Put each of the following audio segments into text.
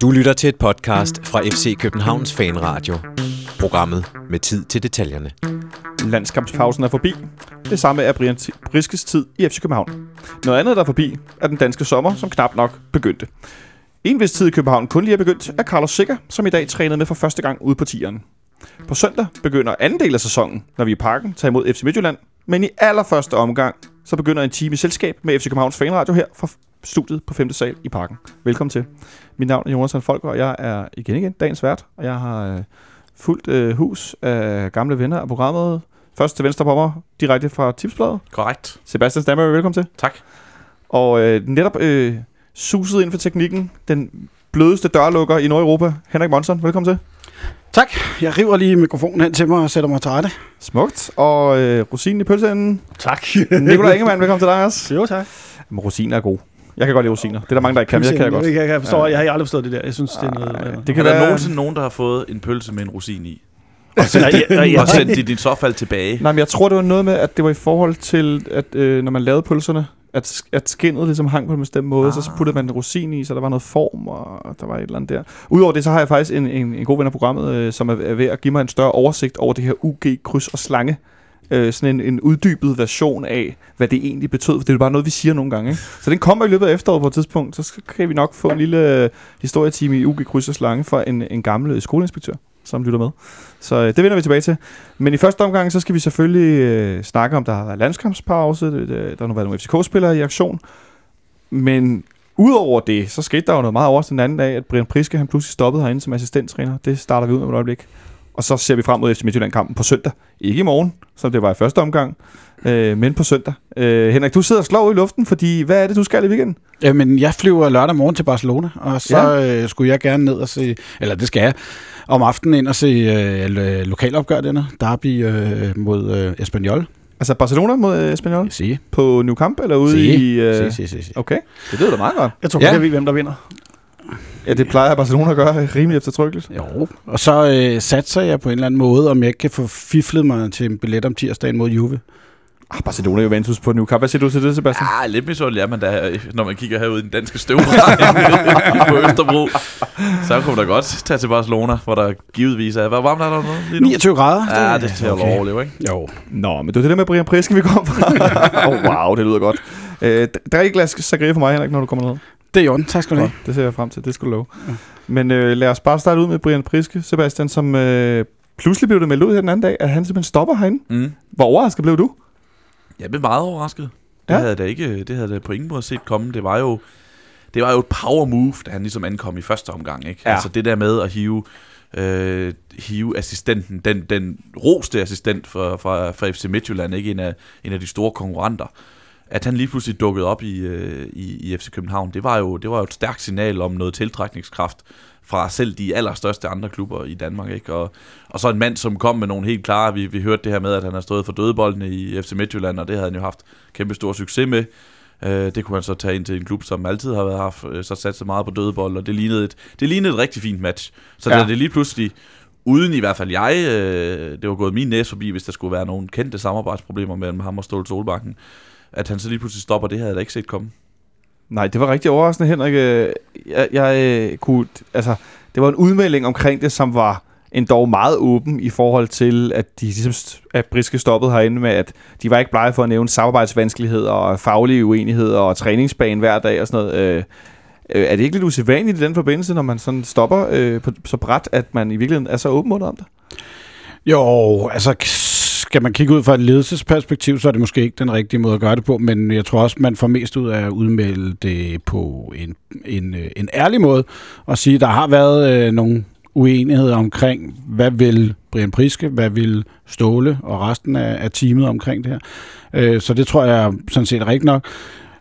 Du lytter til et podcast fra FC Københavns Fanradio. Programmet med tid til detaljerne. Landskampspausen er forbi. Det samme er Brian Briskes tid i FC København. Noget andet, der er forbi, er den danske sommer, som knap nok begyndte. En vis tid i København kun lige er begyndt, er Carlos Sikker, som i dag trænede med for første gang ude på tieren. På søndag begynder anden del af sæsonen, når vi i parken tager imod FC Midtjylland. Men i allerførste omgang, så begynder en time i selskab med FC Københavns Fanradio her fra studiet på 5. sal i parken. Velkommen til. Mit navn er Jonas Folk, og jeg er igen igen dagens vært, og jeg har øh, fuldt øh, hus af gamle venner af programmet. Først til venstre på mig, direkte fra Tipsbladet. Korrekt. Sebastian Stammer, velkommen til. Tak. Og øh, netop øh, suset ind for teknikken, den blødeste dørlukker i Nordeuropa, Henrik Monson, velkommen til. Tak. Jeg river lige mikrofonen hen til mig og sætter mig til rette. Smukt. Og øh, rosinen i pølseenden. Tak. Nikolaj Ingemann, velkommen til dig også. Jo, tak. Men rosiner er god. Jeg kan godt lide rosiner. Det er der mange, der ikke kan, men jeg kan jeg godt. Jeg, jeg, forstår, jeg har aldrig forstået det der. Jeg synes, det er noget... Øh, det kan der være- nogensinde nogen, der har fået en pølse med en rosin i? og Og sendt det i så fald tilbage? Nej, men jeg tror, det var noget med, at det var i forhold til, at øh, når man lavede pølserne, at, at skinnet ligesom hang på en bestemt måde, ah. så puttede man en rosin i, så der var noget form, og der var et eller andet der. Udover det, så har jeg faktisk en, en, en god ven af programmet, øh, som er, er ved at give mig en større oversigt over det her UG kryds og slange. Øh, sådan en, en uddybet version af, hvad det egentlig betød, for det er jo bare noget, vi siger nogle gange. Ikke? Så den kommer i løbet af efteråret på et tidspunkt, så skal- kan vi nok få en lille øh, historietime i UG kryds og slange fra en, en gammel øh, skoleinspektør, som lytter med. Så øh, det vender vi tilbage til. Men i første omgang, så skal vi selvfølgelig øh, snakke om, der har været landskampspause, der har nu været nogle FCK-spillere i aktion. Men udover det, så skete der jo noget meget over den anden dag, at Brian Priske han pludselig stoppede herinde som assistenttræner. Det starter vi ud med et øjeblik. Og så ser vi frem mod FC Midtjylland-kampen på søndag. Ikke i morgen, som det var i første omgang, øh, men på søndag. Øh, Henrik, du sidder og slår ud i luften, fordi hvad er det, du skal i weekenden? Jamen, jeg flyver lørdag morgen til Barcelona, og så ja. øh, skulle jeg gerne ned og se, eller det skal jeg, om aftenen ind og se øh, lo- lokalopgør denne, Derby øh, mod øh, Espanyol. Altså Barcelona mod øh, Espanyol Se, på New Camp, eller ude se, i... Øh... se, se, se, se. Okay, det lyder da meget godt. Jeg tror ja. jeg ved, hvem der vinder. Ja, det plejer Barcelona at gøre rimelig eftertrykkeligt. Jo, og så øh, satser jeg på en eller anden måde, om jeg ikke kan få fiflet mig til en billet om tirsdagen mod Juve. Ah, Barcelona Juventus på New Camp. Hvad siger du til det, Sebastian? Ja, lidt misundelig er man da, når man kigger herude i den danske støvregn på Østerbro. Så kunne man da godt tage til Barcelona, hvor der givetvis er... Hvad varmt er der nu lige nu? 29 grader. Ja, det er til at okay. overleve, ikke? Jo. Nå, men det var det der med Brian Priske, vi kom fra. oh, wow, det lyder godt. Øh, drik et glas sangria for mig, Henrik, når du kommer ned. Det er jo Tak skal du have. Det ser jeg frem til, det skulle du love. Men øh, lad os bare starte ud med Brian Priske, Sebastian, som øh, pludselig blev det meldt ud her den anden dag, at han simpelthen stopper herinde. Mm. Hvor overrasket blev du? Jeg blev meget overrasket. Det, Ja. havde jeg da ikke, det havde jeg på ingen måde set komme. Det var jo, det var jo et power move, da han ligesom ankom i første omgang. Ikke? Ja. Altså det der med at hive, øh, hive assistenten, den, den roste assistent fra, fra, fra FC Midtjylland, ikke en af, en af de store konkurrenter, at han lige pludselig dukkede op i, øh, i, i FC København, det var, jo, det var jo et stærkt signal om noget tiltrækningskraft fra selv de allerstørste andre klubber i Danmark. Ikke? Og, og så en mand, som kom med nogle helt klare, vi, vi hørte det her med, at han har stået for dødeboldene i FC Midtjylland, og det havde han jo haft kæmpe stor succes med. Øh, det kunne han så tage ind til en klub, som altid har været haft, øh, så sat sig meget på dødebold, og det lignede et, det lignede et rigtig fint match. Så ja. da det lige pludselig, uden i hvert fald jeg, øh, det var gået min næse forbi, hvis der skulle være nogle kendte samarbejdsproblemer mellem ham og Ståle Solbakken, at han så lige pludselig stopper, det havde jeg da ikke set komme. Nej, det var rigtig overraskende, Henrik. Øh, Jeg, jeg øh, kunne, altså, det var en udmelding omkring det, som var endda meget åben i forhold til, at de ligesom, at Briske stoppede herinde med, at de var ikke blege for at nævne samarbejdsvanskeligheder og faglige uenigheder og træningsbane hver dag og sådan noget. Øh, er det ikke lidt usædvanligt i den forbindelse, når man sådan stopper øh, på, så bræt, at man i virkeligheden er så åben om det? Jo, altså skal man kigge ud fra et ledelsesperspektiv, så er det måske ikke den rigtige måde at gøre det på, men jeg tror også, man får mest ud af at udmelde det på en, en, en ærlig måde, og sige, at der har været øh, nogle uenigheder omkring, hvad vil Brian Priske, hvad vil Ståle og resten af, af teamet omkring det her. Øh, så det tror jeg sådan set er rigtigt nok.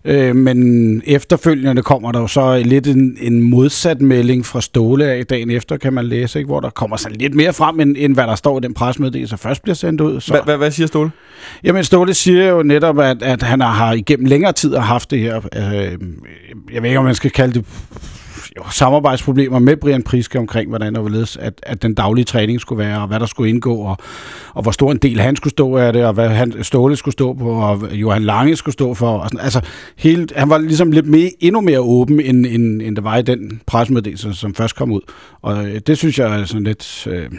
Øh, men efterfølgende kommer der jo så lidt en, en modsat melding fra Ståle af dagen efter, kan man læse, ikke? hvor der kommer så lidt mere frem, end, end hvad der står i den presmeddelelse, der først bliver sendt ud. Så. Hva, hva, hvad siger Ståle? Jamen Ståle siger jo netop, at, at han har igennem længere tid har haft det her, øh, jeg ved ikke, om man skal kalde det jo, samarbejdsproblemer med Brian Priske omkring, hvordan og hvorledes, at, at den daglige træning skulle være, og hvad der skulle indgå, og, og hvor stor en del han skulle stå af det, og hvad han, Ståle skulle stå på, og Johan Lange skulle stå for. Og sådan. Altså, hele, han var ligesom lidt mere, endnu mere åben, end, end, end det var i den pressemeddelelse, som først kom ud. Og øh, det synes jeg er sådan lidt... Øh, det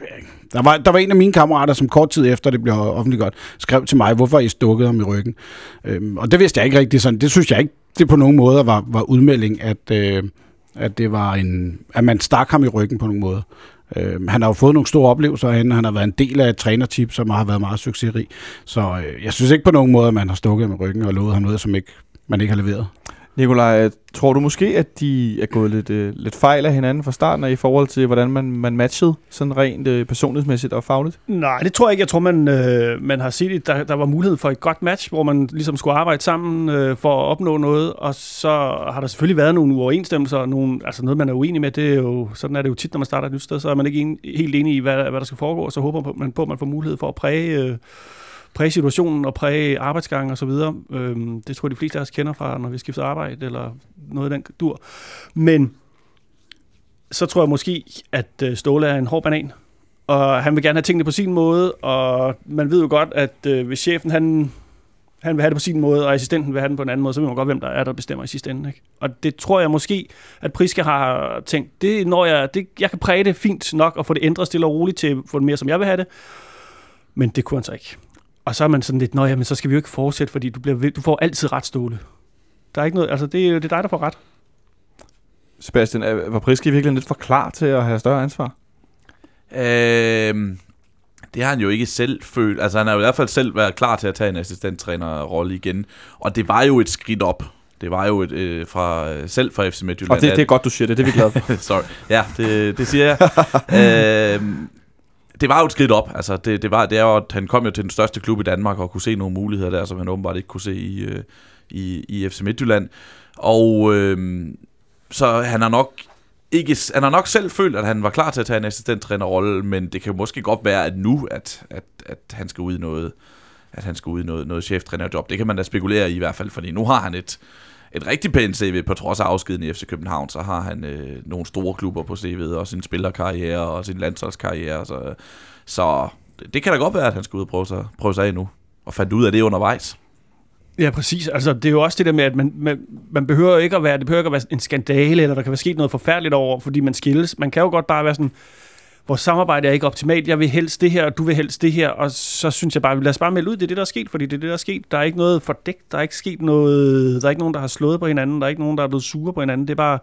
ved jeg ikke. Der var, der var en af mine kammerater, som kort tid efter det blev offentliggjort, skrev til mig, hvorfor I stukket ham i ryggen. Øhm, og det vidste jeg ikke rigtig sådan. Det synes jeg ikke, det på nogen måde var, var udmelding, at, øh, at det var en, at man stak ham i ryggen på nogen måde. Øh, han har jo fået nogle store oplevelser herinde, han har været en del af et trænertip, som har været meget succesrig. Så øh, jeg synes ikke på nogen måde, at man har stukket ham i ryggen og lovet ham noget, som ikke, man ikke har leveret. Nikolaj, øh, tror du måske, at de er gået lidt, øh, lidt fejl af hinanden fra starten af i forhold til, hvordan man, man matchede sådan rent øh, personlighedsmæssigt og fagligt? Nej, det tror jeg ikke. Jeg tror, man, øh, man har set, at der, der var mulighed for et godt match, hvor man ligesom skulle arbejde sammen øh, for at opnå noget, og så har der selvfølgelig været nogle uoverensstemmelser, nogle, altså noget, man er uenig med. Det er jo, sådan er det jo tit, når man starter et nyt sted, så er man ikke en, helt enig i, hvad, hvad der skal foregå, og så håber man på, at man får mulighed for at præge... Øh, præge situationen og præge arbejdsgangen osv. Øhm, det tror jeg, de fleste af os kender fra, når vi skifter arbejde eller noget af den dur. Men så tror jeg måske, at øh, Ståle er en hård banan, og han vil gerne have tingene på sin måde, og man ved jo godt, at øh, hvis chefen han, han vil have det på sin måde, og assistenten vil have den på en anden måde, så ved man godt, hvem der er, der bestemmer i sidste ende. Ikke? Og det tror jeg måske, at Priske har tænkt, det når jeg, det, jeg kan præge det fint nok, og få det ændret stille og roligt til at få det mere, som jeg vil have det. Men det kunne han så ikke. Og så er man sådan lidt, nå men så skal vi jo ikke fortsætte, fordi du, bliver, du får altid ret, Ståle. Der er ikke noget, altså det, er- det er dig, der får ret. Sebastian, er- var Priske virkelig lidt for klar til at have større ansvar? Øhm, det har han jo ikke selv følt. Altså, han har jo i hvert fald selv været klar til at tage en assistenttrænerrolle igen. Og det var jo et skridt op. Det var jo et, øh, fra, øh, selv fra FC Midtjylland. Og det, det er godt, du siger det. Det er vi glade for. Sorry. Ja, det, det siger jeg. øhm, det var jo et skridt op. Altså, det, det, var, det er jo, at han kom jo til den største klub i Danmark og kunne se nogle muligheder der, som han åbenbart ikke kunne se i, øh, i, i FC Midtjylland. Og øh, så han har nok ikke, han har nok selv følt, at han var klar til at tage en assistenttrænerrolle, men det kan måske godt være, at nu, at, at, at han skal ud i noget, at han skal ud i noget, noget cheftrænerjob. Det kan man da spekulere i i hvert fald, fordi nu har han et, et rigtig pænt CV, på trods af afskeden i FC København, så har han øh, nogle store klubber på CV'et, og sin spillerkarriere, og sin landsholdskarriere, så, så det, kan da godt være, at han skal ud og prøve sig, prøve sig af nu, og fandt ud af det undervejs. Ja, præcis. Altså, det er jo også det der med, at man, man, man behøver ikke at være, det behøver ikke at være en skandale, eller der kan være sket noget forfærdeligt over, fordi man skilles. Man kan jo godt bare være sådan, vores samarbejde er ikke optimalt, jeg vil helst det her, og du vil helst det her, og så synes jeg bare, lad os bare melde ud, det er det, der er sket, fordi det er det, der er sket. Der er ikke noget fordækt, der er ikke sket noget, der er ikke nogen, der har slået på hinanden, der er ikke nogen, der er blevet sure på hinanden, det er bare,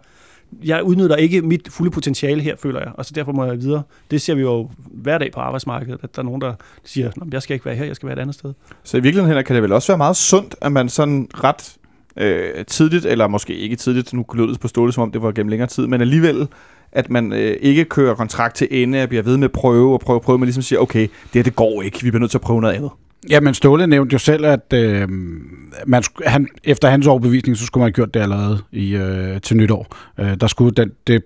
jeg udnytter ikke mit fulde potentiale her, føler jeg, og så derfor må jeg videre. Det ser vi jo hver dag på arbejdsmarkedet, at der er nogen, der siger, "Nå, jeg skal ikke være her, jeg skal være et andet sted. Så i virkeligheden Henrik, kan det vel også være meget sundt, at man sådan ret øh, tidligt, eller måske ikke tidligt, nu lød det på stålet, som om det var gennem længere tid, men alligevel, at man øh, ikke kører kontrakt til ende, at bliver ved med at prøve og prøve og prøve, men ligesom siger, okay, det her det går ikke, vi bliver nødt til at prøve noget andet. Ja, men Ståle nævnte jo selv, at øh, man, han, efter hans overbevisning, så skulle man have gjort det allerede i, øh, til nytår. Øh, der skulle den, det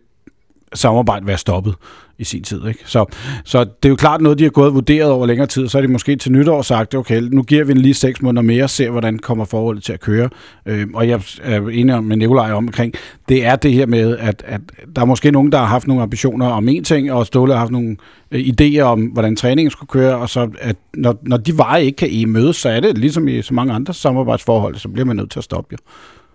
samarbejde være stoppet i sin tid. Ikke? Så, så det er jo klart noget, de har gået og vurderet over længere tid. Så er de måske til nytår sagt, okay, nu giver vi den lige seks måneder mere, ser hvordan kommer forholdet til at køre. Øh, og jeg er enig med Nikolaj omkring, det er det her med, at, at der er måske nogen, der har haft nogle ambitioner om en ting, og Ståle har haft nogle øh, idéer om, hvordan træningen skulle køre, og så at når, når de veje ikke kan i mødes, så er det ligesom i så mange andre samarbejdsforhold, så bliver man nødt til at stoppe jo.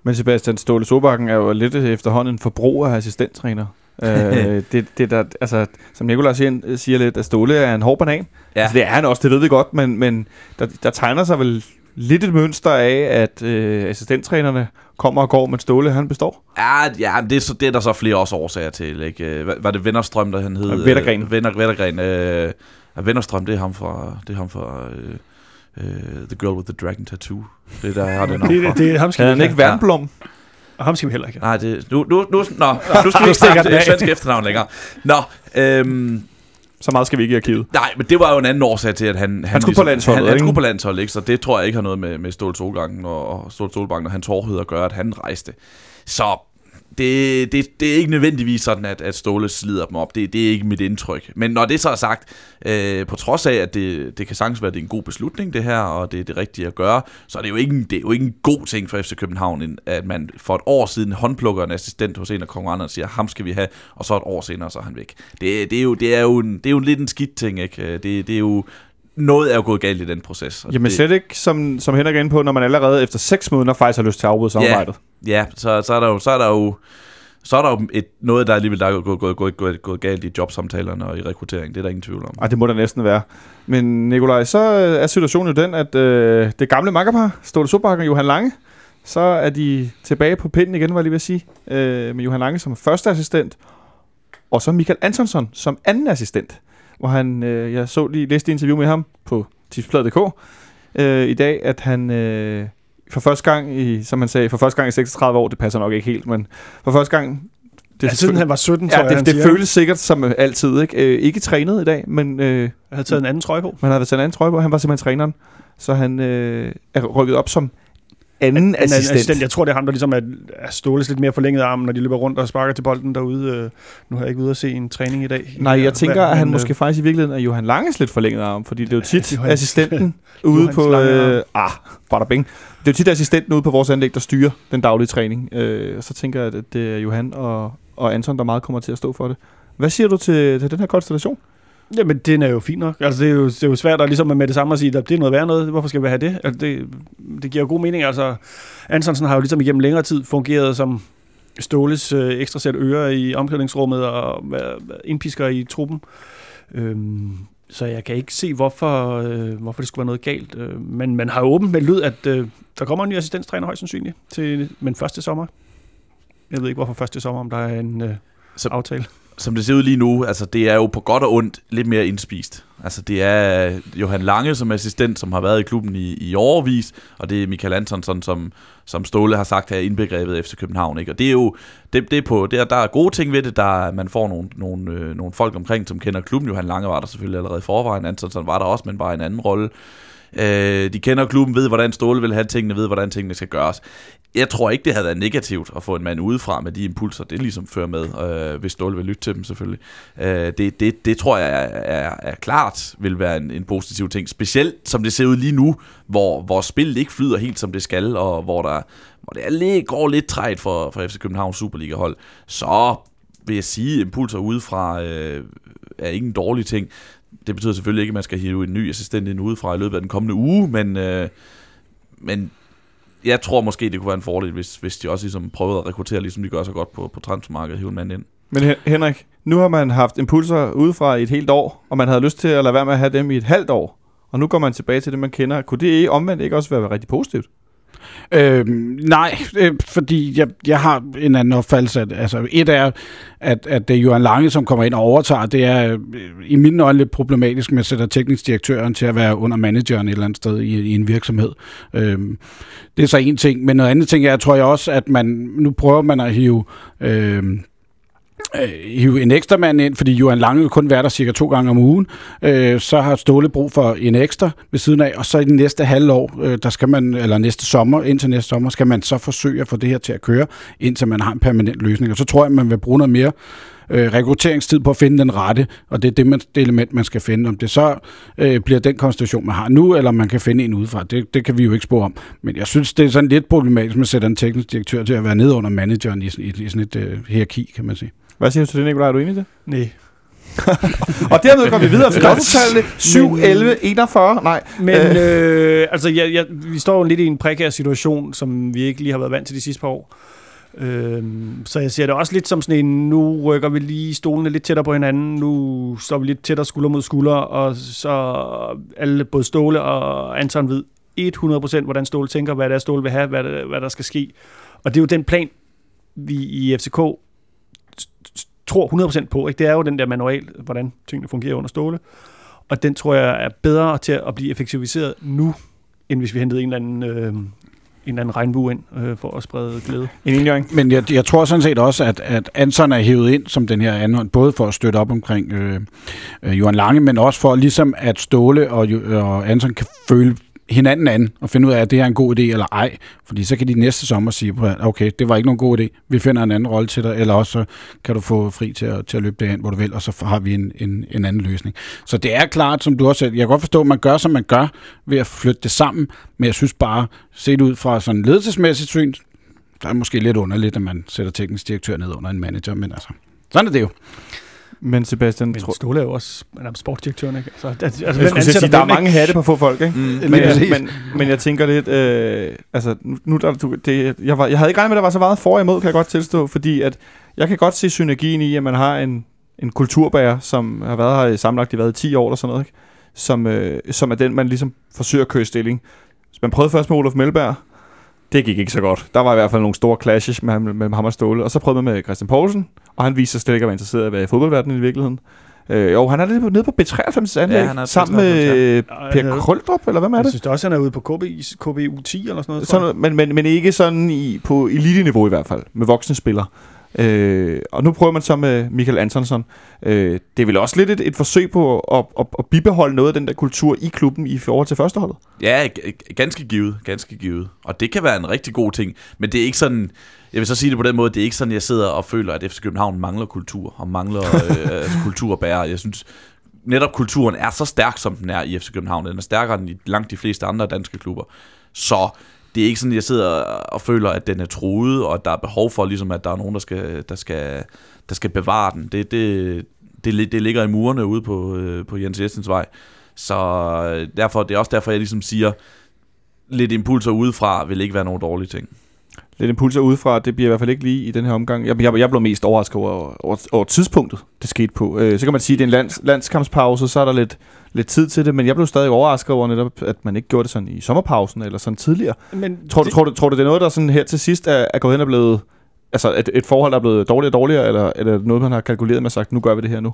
Men Sebastian Ståle Sobakken er jo lidt efterhånden en forbruger af assistenttræner øh, det, det der, altså, som Nikolaj siger, siger lidt, at Ståle er en hård banan. Ja. Altså, det er han også, det ved vi godt, men, men der, der tegner sig vel lidt et mønster af, at øh, assistenttrænerne kommer og går, men Ståle, han består. Ja, ja det, er så, det er der så flere også årsager til. Ikke? Øh, Var, var det Vennerstrøm, der han hed? Ja, Vettergren. Øh, Venner, Vettergren. Øh, ja, Vennerstrøm, det er ham fra, det er ham fra øh, øh, The Girl with the Dragon Tattoo. Det er der, jeg har det navn Det, det, det, ham skal han ikke ikke Wernblom? Og ham skal vi heller ikke. Nej, det, nu, nu, nu, nå, nu skal vi ikke snakke det svenske efternavn længere. Nå, øhm, Så meget skal vi ikke i arkivet. nej, men det var jo en anden årsag til, at han... Han, skulle på landsholdet, Han, han ikke? skulle på landsholdet, ikke? Så det tror jeg ikke har noget med, med Ståle Solgangen og, og Ståle Solbakken og hans hårdhed at gøre, at han rejste. Så det, det, det er ikke nødvendigvis sådan, at, at Ståle slider dem op. Det, det er ikke mit indtryk. Men når det så er sagt, øh, på trods af, at det, det kan sagtens være, at det er en god beslutning, det her, og det er det rigtige at gøre, så er det jo ikke, en- det er jo ikke en god ting for FC København, en- at man for et år siden håndplukker en assistent hos en af konkurrenterne og siger, ham skal vi have, og så et år senere, så er han væk. Det, det, er, jo, det, er, jo en, det er jo lidt en skidt ting, ikke? Det, det er jo, noget er jo gået galt i den proces. Jamen det, slet ikke, som, som Henrik er inde på, når man allerede efter seks måneder faktisk har lyst til at afbryde samarbejdet. Ja, så, så er der jo, så er der jo, så er der jo et, noget, der alligevel der er gået, gået, gået, gået, gået galt i jobsamtalerne og i rekruttering. Det er der ingen tvivl om. Ej, det må der næsten være. Men Nikolaj, så øh, er situationen jo den, at øh, det gamle makkerpar, Ståle Sobakker og Johan Lange, så er de tilbage på pinden igen, var jeg lige ved at sige. Øh, med Johan Lange som første assistent, og så Michael Antonsson som anden assistent. Hvor han, øh, jeg så lige læste et interview med ham på tipsbladet.dk øh, i dag, at han øh, for første gang i, som man sagde, for første gang i 36 år, det passer nok ikke helt, men for første gang... Det ja, siden han var 17, tror Ja, jeg, det, han føles sikkert som altid. Ikke, øh, ikke trænet i dag, men øh, Jeg havde taget en anden trøje på. man havde taget en anden trøje på. Han var simpelthen træneren. Så han øh, er rykket op som anden En assistent. assistent. Jeg tror, det er ham, der ligesom er, er ståles lidt mere forlænget arm, når de løber rundt og sparker til bolden derude. Øh, Nu har jeg ikke ude at se en træning i dag. Nej, jeg tænker, Men, at han øh, måske faktisk i virkeligheden er Johan Langes lidt forlænget arm, fordi det er jo tit Johans- assistenten ude på... Øh, ah, bada bing. Det er jo tit assistenten ude på vores anlæg, der styrer den daglige træning. Øh, så tænker jeg, at det er Johan og, og Anton, der meget kommer til at stå for det. Hvad siger du til, til den her konstellation? Jamen, den er jo fint nok. Altså, det er jo, det er jo svært at ligesom med det samme at sige, at det er noget værd noget. Hvorfor skal vi have det? Altså, det, det giver jo god mening. Altså, Antonsen har jo ligesom igennem længere tid fungeret som Ståles øh, ekstra sæt ører i omklædningsrummet og været indpisker i truppen. Øhm, så jeg kan ikke se, hvorfor, øh, hvorfor det skulle være noget galt. Øh, men man har jo åbent med lyd, at øh, der kommer en ny assistenttræner højst sandsynligt, til, men første sommer. Jeg ved ikke, hvorfor første sommer, om der er en øh, Så- aftale som det ser ud lige nu, altså det er jo på godt og ondt lidt mere indspist. Altså det er øh, Johan Lange som assistent, som har været i klubben i, i årvis, og det er Michael Antonsson, som, som Ståle har sagt her indbegrebet efter København. Ikke? Og det er jo, det, det er på, det er, der er gode ting ved det, der man får nogle, nogle, øh, nogle folk omkring, som kender klubben. Johan Lange var der selvfølgelig allerede i forvejen, Antonsson var der også, men bare i en anden rolle. Øh, Øh, de kender klubben, ved hvordan Ståle vil have tingene, ved hvordan tingene skal gøres. Jeg tror ikke, det havde været negativt at få en mand udefra med de impulser, det ligesom fører med, øh, hvis Ståle vil lytte til dem selvfølgelig. Øh, det, det, det tror jeg er, er, er klart vil være en, en positiv ting, specielt som det ser ud lige nu, hvor, hvor spillet ikke flyder helt som det skal, og hvor der hvor det er lidt, går lidt træt for, for FC Københavns Superliga-hold, så vil jeg sige, at impulser udefra øh, er ikke en dårlig ting. Det betyder selvfølgelig ikke, at man skal hive en ny assistent ind udefra i løbet af den kommende uge, men, øh, men jeg tror måske, det kunne være en fordel, hvis, hvis de også ligesom prøvede at rekruttere, ligesom de gør så godt på, på transfermarkedet, hive en mand ind. Men Henrik, nu har man haft impulser udefra i et helt år, og man havde lyst til at lade være med at have dem i et halvt år. Og nu går man tilbage til det, man kender. Kunne det ikke omvendt ikke også være rigtig positivt? Øh, nej, øh, fordi jeg, jeg har en anden opfattelse. At, altså, et er, at, at det er Johan Lange, som kommer ind og overtager. Det er øh, i mine øjne lidt problematisk med at sætte teknisk direktøren til at være under manageren et eller andet sted i, i en virksomhed. Øh, det er så en ting. Men noget andet ting er, tror jeg også, at man nu prøver man at hive... Øh, øh, hive en ekstra mand ind, fordi Johan Lange vil kun være der cirka to gange om ugen. Øh, så har Ståle brug for en ekstra ved siden af, og så i den næste halvår, øh, der skal man, eller næste sommer, indtil næste sommer, skal man så forsøge at få det her til at køre, indtil man har en permanent løsning. Og så tror jeg, man vil bruge noget mere øh, rekrutteringstid på at finde den rette, og det er det, man, det element, man skal finde. Om det så øh, bliver den konstellation, man har nu, eller man kan finde en udefra, det, det kan vi jo ikke spore om. Men jeg synes, det er sådan lidt problematisk, at man sætter en teknisk direktør til at være nede under manageren i, i, i sådan et øh, hierarki, kan man sige. Hvad siger du til det, Nikolaj? Er du enig i det? Nej. Og dermed går vi videre til lottetallene. 7, 11, 41. Nej. Men øh, altså, jeg, jeg, vi står jo lidt i en prekær situation, som vi ikke lige har været vant til de sidste par år. Øhm, så jeg ser det også lidt som sådan en, nu rykker vi lige stolene lidt tættere på hinanden, nu står vi lidt tættere skulder mod skulder, og så alle, både Ståle og Anton ved 100% hvordan Ståle tænker, hvad det er, Ståle vil have, hvad, det, hvad der skal ske. Og det er jo den plan, vi i FCK tror 100% på. Ikke? Det er jo den der manual, hvordan tingene fungerer under Ståle. Og den tror jeg er bedre til at blive effektiviseret nu, end hvis vi hentede en eller anden, øh, en eller anden regnbue ind øh, for at sprede glæde. En indjøring. Men jeg, jeg tror sådan set også, at, at Anton er hævet ind som den her anden, både for at støtte op omkring øh, øh, Johan Lange, men også for ligesom at Ståle og, Jo- og Anton kan føle hinanden an og finde ud af, at det er en god idé eller ej. Fordi så kan de næste sommer sige, okay, det var ikke nogen god idé, vi finder en anden rolle til dig, eller også så kan du få fri til at, til at løbe derhen, hvor du vil, og så har vi en, en, en anden løsning. Så det er klart, som du også sagde, jeg kan godt forstå, at man gør, som man gør, ved at flytte det sammen, men jeg synes bare, set ud fra sådan ledelsesmæssigt syn, der er måske lidt underligt, at man sætter teknisk direktør ned under en manager, men altså, sådan er det jo. Men Sebastian, Men tror, Ståle er jo også man er sportsdirektøren, ikke? Altså, altså, jeg hvem skulle sige, der er mange hatte på få folk, ikke? Mm. Men, jeg, men, men jeg tænker lidt, øh, altså nu, nu der, du, det, jeg, var, jeg havde ikke regnet med, at der var så meget for og imod, kan jeg godt tilstå, fordi at jeg kan godt se synergien i, at man har en, en kulturbærer, som har været her i sammenlagt i været 10 år eller sådan noget, ikke? Som, øh, som er den, man ligesom forsøger at køre stilling. Så man prøvede først med Olof Melberg, det gik ikke så godt. Der var i hvert fald nogle store clashes med, ham- med ham og Ståle. Og så prøvede man med Christian Poulsen, og han viste sig slet ikke at være interesseret i at være i fodboldverdenen i virkeligheden. Øh, jo, han er lidt nede på B93 anlæg, Ja, han er sammen med B93, øh, Ja, Per er- Krøldrup, eller hvem er Jeg det? synes da også, han er ude på KB, KBU 10 eller sådan noget. jeg. Sådan, men, men, men ikke sådan i, på elite-niveau i hvert fald, med voksne spillere. Øh, og nu prøver man så med Michael Antonsson. Øh, det er vel også lidt et, et forsøg på at, at, at bibeholde noget af den der kultur i klubben i forhold til førsteholdet. Ja, ganske givet, ganske givet. Og det kan være en rigtig god ting, men det er ikke sådan, jeg vil så sige det på den måde, det er ikke sådan, jeg sidder og føler, at FC København mangler kultur, og mangler øh, altså kulturbærer. Jeg synes, netop kulturen er så stærk, som den er i FC København. Den er stærkere end i langt de fleste andre danske klubber. Så det er ikke sådan, jeg sidder og føler, at den er truet, og at der er behov for, ligesom, at der er nogen, der skal, der skal, der skal bevare den. Det, det, det, det ligger i murene ude på, øh, på Jens Jensens vej. Så øh, derfor, det er også derfor, jeg ligesom siger, lidt impulser udefra vil ikke være nogen dårlige ting. Lidt impulser udefra, det bliver i hvert fald ikke lige i den her omgang. Jeg, jeg, jeg blev mest overrasket over, over, over tidspunktet, det skete på. Øh, så kan man sige, at det er en lands, landskampspause, så er der lidt, lidt tid til det, men jeg blev stadig overrasket over netop, at man ikke gjorde det sådan i sommerpausen eller sådan tidligere. Men Tror, du, tror, du, tror du, det er noget, der sådan her til sidst er, er gået hen og blevet... Altså et, et forhold, der er blevet dårligere og dårligere, eller, eller er det noget, man har kalkuleret med og sagt, nu gør vi det her nu?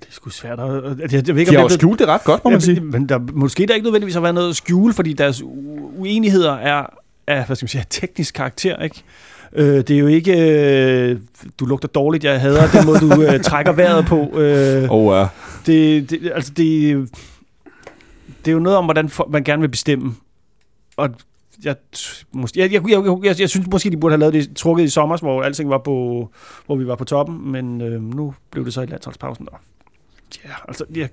det er sgu svært. at- Jeg, jeg ved ikke, De har jo det skjult det ret godt, må man sige. Men der, måske der ikke nødvendigvis har været noget at skjule, fordi deres uenigheder er af, hvad skal man sige, teknisk karakter, ikke? Øh, det er jo ikke, øh, du lugter dårligt, jeg hader den måde, du øh, trækker vejret på. Øh, Og uh, det, det, altså det, det er jo noget om, hvordan man gerne vil bestemme. Og jeg, måske, jeg, jeg, jeg, jeg, jeg synes måske, de burde have lavet det trukket i sommer, hvor alting var på, hvor vi var på toppen, men øh, nu blev det så i landsholdspausen. Og, ja, altså, jeg,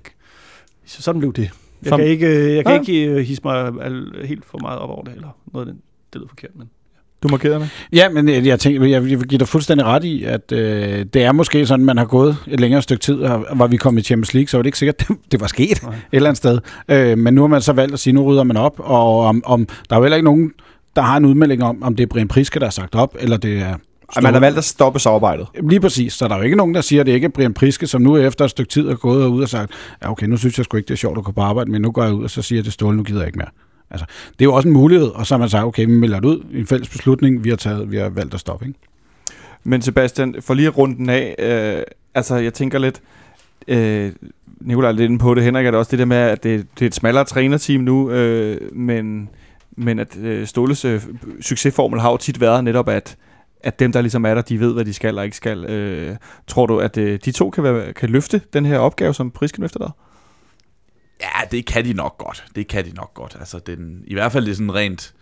så sådan blev det. Jeg Som- kan ikke, øh, jeg kan Ja. ikke øh, hisse mig al, helt for meget op over det, eller noget af den. Det lyder forkert, men... du markerede det. Ja, men jeg, jeg, tænker, jeg, vil give dig fuldstændig ret i, at øh, det er måske sådan, man har gået et længere stykke tid, og var vi kommet i Champions League, så var det ikke sikkert, det, det var sket Nej. et eller andet sted. Øh, men nu har man så valgt at sige, nu rydder man op, og om, om, der er jo heller ikke nogen, der har en udmelding om, om det er Brian Priske, der er sagt op, eller det er... Ej, man har valgt at stoppe samarbejdet. Lige præcis, så der er jo ikke nogen, der siger, at det ikke er Brian Priske, som nu efter et stykke tid er gået ud og sagt, ja okay, nu synes jeg sgu ikke, det er sjovt at gå på arbejde, men nu går jeg ud, og så siger til Ståle, nu gider jeg ikke mere. Altså, det er jo også en mulighed, og så har man sagt, okay, vi melder det ud, en fælles beslutning, vi har, taget, vi har valgt at stoppe. Ikke? Men Sebastian, for lige at runde den af, øh, altså jeg tænker lidt, øh, Nikolaj er lidt inde på det, Henrik er det også det der med, at det, det er et smallere trænerteam nu, øh, men, men at øh, Ståles øh, succesformel har jo tit været netop, at, at dem, der ligesom er der, de ved, hvad de skal og ikke skal. Øh, tror du, at øh, de to kan, være, kan løfte den her opgave, som Prisken løfter der? Ja, det kan de nok godt. Det kan de nok godt. Altså, den, I hvert fald det er sådan rent...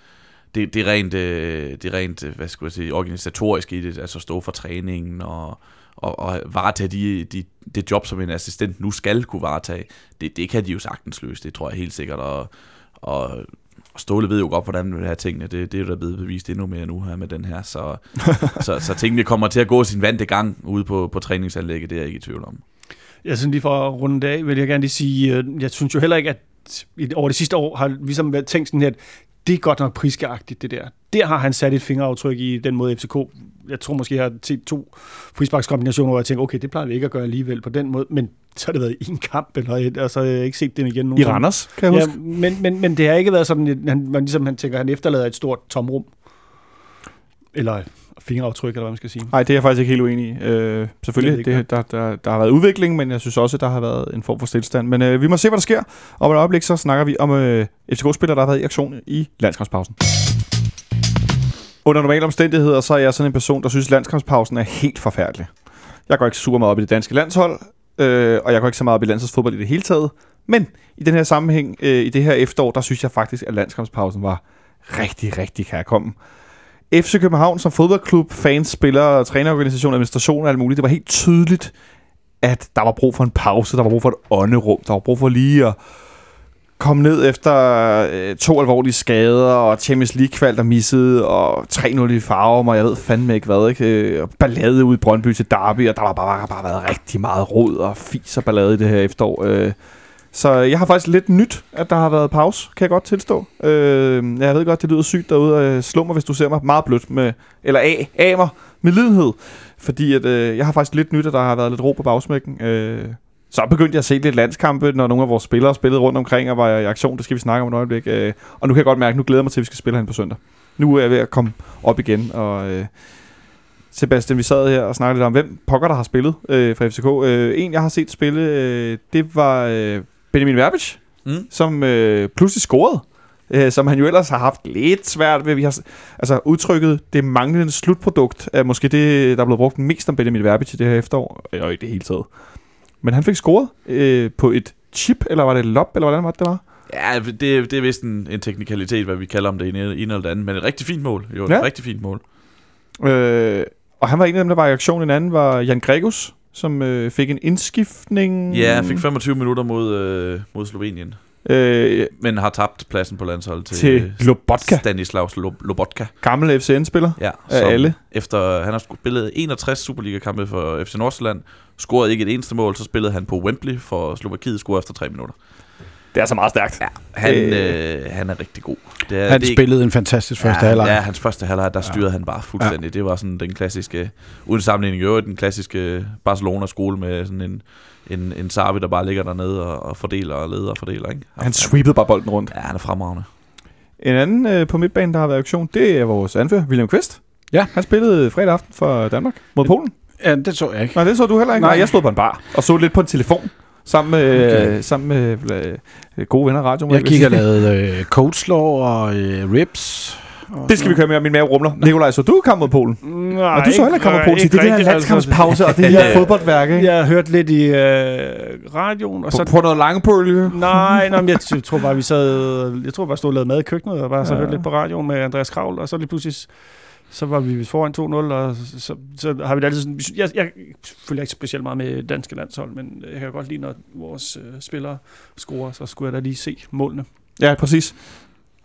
Det, det rent, øh, det rent øh, hvad skal jeg sige, organisatorisk i det, altså stå for træningen og, og, og varetage de, de, det job, som en assistent nu skal kunne varetage. Det, det kan de jo sagtens løse, det tror jeg helt sikkert. Og, og, og Ståle ved jo godt, hvordan man vil have tingene. Det, det er jo da blevet bevist endnu mere nu her med den her. Så, så, så tingene kommer til at gå sin vante gang ude på, på træningsanlægget, det er jeg ikke i tvivl om. Jeg synes lige for at runde det af, vil jeg gerne lige sige, øh, jeg synes jo heller ikke, at over det sidste år har vi ligesom været tænkt sådan her, at det er godt nok priskeagtigt, det der. Der har han sat et fingeraftryk i den måde FCK. Jeg tror måske, jeg har set to frisparkskombinationer, hvor jeg tænker, okay, det plejer vi ikke at gøre alligevel på den måde, men så har det været en kamp, eller et, og så har jeg ikke set den igen nu. I Randers, kan jeg Ja, huske. men, men, men det har ikke været sådan, at han, man, ligesom, han tænker, han efterlader et stort tomrum. Eller fingeraftryk, eller hvad man skal sige. Nej, det er jeg faktisk ikke helt uenig i. Øh, selvfølgelig, Det det, der, der, der har været udvikling, men jeg synes også, at der har været en form for stillstand. Men øh, vi må se, hvad der sker. Om et øjeblik, så snakker vi om øh, FCK-spillere, der har været i aktion i landskampspausen. Under normale omstændigheder, så er jeg sådan en person, der synes, at landskampspausen er helt forfærdelig. Jeg går ikke super meget op i det danske landshold, øh, og jeg går ikke så meget op i landsholdsfodbold i det hele taget. Men i den her sammenhæng, øh, i det her efterår, der synes jeg faktisk, at landskampspausen var rigtig, rigtig kærkommen. FC København som fodboldklub, fans, spillere, trænerorganisation, administration og alt muligt, det var helt tydeligt, at der var brug for en pause, der var brug for et ånderum, der var brug for lige at komme ned efter øh, to alvorlige skader, og Champions League-kval, der missede, og 3-0 i farve, og jeg ved fandme ikke hvad, ikke? Øh, og ballade ud i Brøndby til Derby, og der var bare, bare været rigtig meget rod og fis og ballade i det her efterår. Øh, så øh, jeg har faktisk lidt nyt, at der har været pause, kan jeg godt tilstå. Øh, jeg ved godt, det lyder sygt derude, og øh, slå mig, hvis du ser mig meget blødt med, eller af, af mig med lidenhed. Fordi at, øh, jeg har faktisk lidt nyt, at der har været lidt ro på bagsmækken. Øh, så begyndte jeg at se lidt landskampe, når nogle af vores spillere spillede rundt omkring og var i aktion. Det skal vi snakke om et øjeblik. Øh, og nu kan jeg godt mærke, at nu glæder jeg mig til, at vi skal spille hen på søndag. Nu er jeg ved at komme op igen, og... Øh, Sebastian, vi sad her og snakkede lidt om, hvem pokker der har spillet øh, fra FCK. Øh, en, jeg har set spille, øh, det var øh, Benjamin Verbic, Mm. som øh, pludselig scorede. Øh, som han jo ellers har haft lidt svært ved. Vi har, altså udtrykket, det manglende slutprodukt, er måske det, der er blevet brugt mest om Benjamin Verbic i det her efterår, og i det hele taget. Men han fik scoret øh, på et chip, eller var det et lob, eller hvordan var det, det var? Ja, det, det er vist en, en teknikalitet, hvad vi kalder om det ene, ene eller det andet, men et rigtig fint mål. Jo, et Ja. rigtig fint mål. Øh, og han var en af dem, der var i aktion. En anden var Jan Gregus, som øh, fik en indskiftning. Ja, fik 25 minutter mod, øh, mod Slovenien, øh, men har tabt pladsen på landsholdet til, til Lobotka, Stanislaus Lob- Lobotka. gammel FCN-spiller. Ja, Af alle. Efter han har spillet 61 Superliga-kampe for FC Nordsjælland, scorede ikke et eneste mål, så spillede han på Wembley for Slovakiet, scorede efter 3 minutter. Det er altså meget stærkt. Ja, han, Øh. øh, han er rigtig god. Det er, Han det spillede en fantastisk første ja, halvleg. Ja, hans første halvleg, der styrede ja. han bare fuldstændig. Ja. Det var sådan den klassiske, uden sammenligning i øvrigt, den klassiske Barcelona-skole med sådan en, en, en Sarvi, der bare ligger dernede og, og fordeler og leder og fordeler. Ikke? Han sweepede bare bolden rundt. Ja, han er fremragende. En anden øh, på midtbanen, der har været i aktion, det er vores anfører, William Kvist. Ja. Han spillede fredag aften for Danmark mod Polen. Ja, det så jeg ikke. Nej, det så du heller ikke. Nej, Nej. jeg stod på en bar og så lidt på en telefon. Sammen med, Okay. okay. sammen med øh, gode venner radio. Jeg sige. lavet øh, coachslaw og øh, ribs. Og Det skal vi køre med, min mave rumler. Nikolaj, så du kamp mod Polen? Nej, og du så heller ikke kamp mod Polen. Det er det der landskampspause og det her fodboldværk, ikke? Jeg har hørt lidt i øh, radioen, og På, så... på noget lange Nej, nej, men jeg tror bare, vi sad... Jeg tror bare, stod og lavede mad i køkkenet, og bare så Ja. hørte lidt på radioen med Andreas Kravl, og så lige pludselig... Så var vi foran 2-0, og så, så, så har vi det altid sådan... Jeg, jeg følger ikke specielt meget med danske landshold, men jeg kan godt lide, når vores øh, spillere scorer, så skulle jeg da lige se målene. Ja, præcis.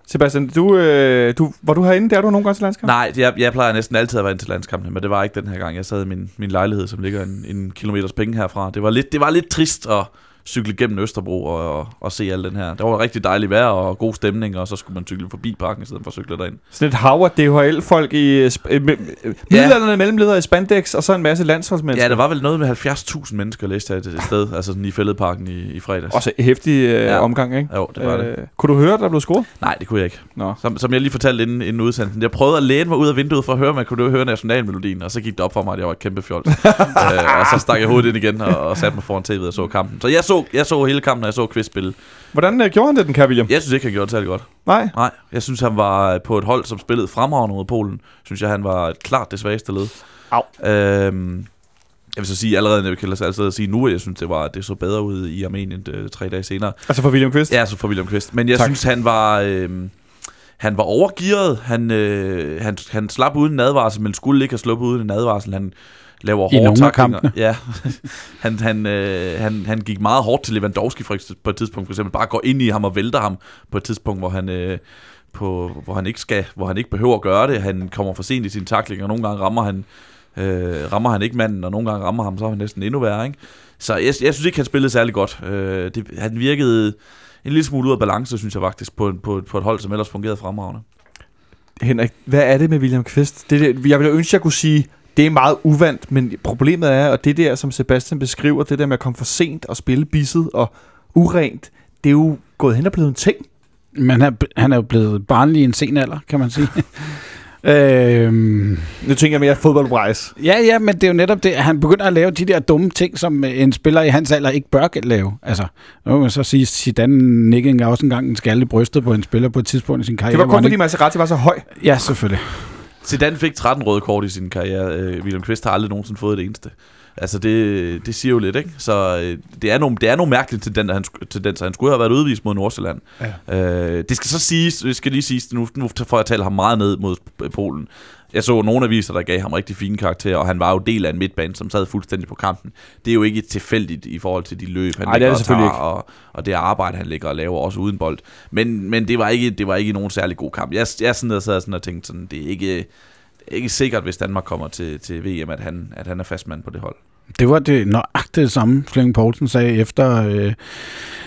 Sebastian, du, øh, du, var du herinde? Der er du nogle gange til landskamp? Nej, jeg, jeg plejer næsten altid at være ind til landskampene, men det var ikke den her gang. Jeg sad i min, min lejlighed, som ligger en, en kilometers penge herfra. Det var lidt, det var lidt trist at cykle gennem Østerbro og, og, og se al den her. Der var rigtig dejligt vejr og god stemning, og så skulle man cykle forbi parken i stedet for at cykle derind. Sådan et hav af DHL-folk i øh, sp- øh, øh, middelalderne mellemledere i spandex, og så en masse landsholdsmennesker. Ja, der var vel noget med 70.000 mennesker, læste jeg et sted, altså sådan i Fælledparken i, i fredags. Også en hæftig øh, Ja. omgang, ikke? Jo, det var det. Øh, kunne du høre, der blev scoret? Nej, det kunne jeg ikke. Nå. Som, som jeg lige fortalte inden, inden udsendelsen. Jeg prøvede at læne mig ud af vinduet for at høre, om jeg kunne høre nationalmelodien, og så gik det op for mig, at jeg var et kæmpe fjols. øh, og så stak jeg hovedet ind igen og, og satte mig foran tv'et og så kampen. Så jeg så, jeg så hele kampen, og jeg så Quiz spille. Hvordan øh, gjorde han det, den kære William? Jeg synes ikke, han gjorde det særlig godt. Nej. Nej, jeg synes, han var på et hold, som spillede fremragende mod Polen. Synes jeg, han var et klart det svageste led. Au. Øhm, jeg vil så sige allerede, jeg kan altså sige nu, at jeg synes, det var det så bedre ud i Armenien øh, tre dage senere. Altså for William Kvist? Ja, så for William Kvist. Men jeg Tak. tak. synes, han var... Øh, han var overgearet. Han, øh, han, han slap uden en advarsel, men skulle ikke have sluppet uden en advarsel. Han laver I hårde taklinger. Ja. han, han, øh, han, han gik meget hårdt til Lewandowski for, på et tidspunkt. For eksempel bare går ind i ham og vælter ham på et tidspunkt, hvor han... Øh, på, hvor han ikke skal, hvor han ikke behøver at gøre det. Han kommer for sent i sin takling, og nogle gange rammer han, øh, rammer han ikke manden, og nogle gange rammer ham, så er han næsten endnu værre. Ikke? Så jeg, jeg synes ikke, han spillede særlig godt. Øh, det, han virkede en lille smule ud af balance, synes jeg faktisk, på, på, på et hold, som ellers fungerede fremragende. Henrik, hvad er det med William Kvist? Det, det, jeg ville ønske, jeg kunne sige, det er meget uvandt, men problemet er, at det der, som Sebastian beskriver, det der med at komme for sent og spille bisset og urent, det er jo gået hen og blevet en ting. Men han, han er jo blevet barnlig i en sen alder, kan man sige. øhm, Nu tænker jeg mere fodboldbrejs. ja, ja, men det er jo netop det, at han begynder at lave de der dumme ting, som en spiller i hans alder ikke bør lave. Altså, nu må man så sige, Zidane nikkede også engang en skalle i brystet på en spiller på et tidspunkt i sin karriere. Det var kun fordi ikke- Maserati var så høj. Ja, selvfølgelig. Zidane fik 13 røde kort i sin karriere. Øh, William Kvist har aldrig nogensinde fået det eneste. Altså, det, det siger jo lidt, ikke? Så øh, det er nogle, det er nogle mærkelige tendenser. Han, tendenser. han skulle have været udvist mod Nordsjælland. Ja. Øh, det skal så siges, det skal lige siges, nu, nu får jeg tale ham meget ned mod Polen. Jeg så nogle aviser, der gav ham rigtig fine karakterer, og han var jo del af en midtbane, som sad fuldstændig på kampen. Det er jo ikke tilfældigt i forhold til de løb, han Ej, det er ligger det og tager, og, og det arbejde, han ligger og laver, også uden bold. Men, men det, var ikke, det var ikke nogen særlig god kamp. Jeg, jeg sådan der sad sådan og tænkte, sådan, det er ikke, det er ikke sikkert, hvis Danmark kommer til, til VM, at han, at han er fastmand på det hold. Det var det nøjagtigt det samme, Flemming Poulsen sagde efter, øh,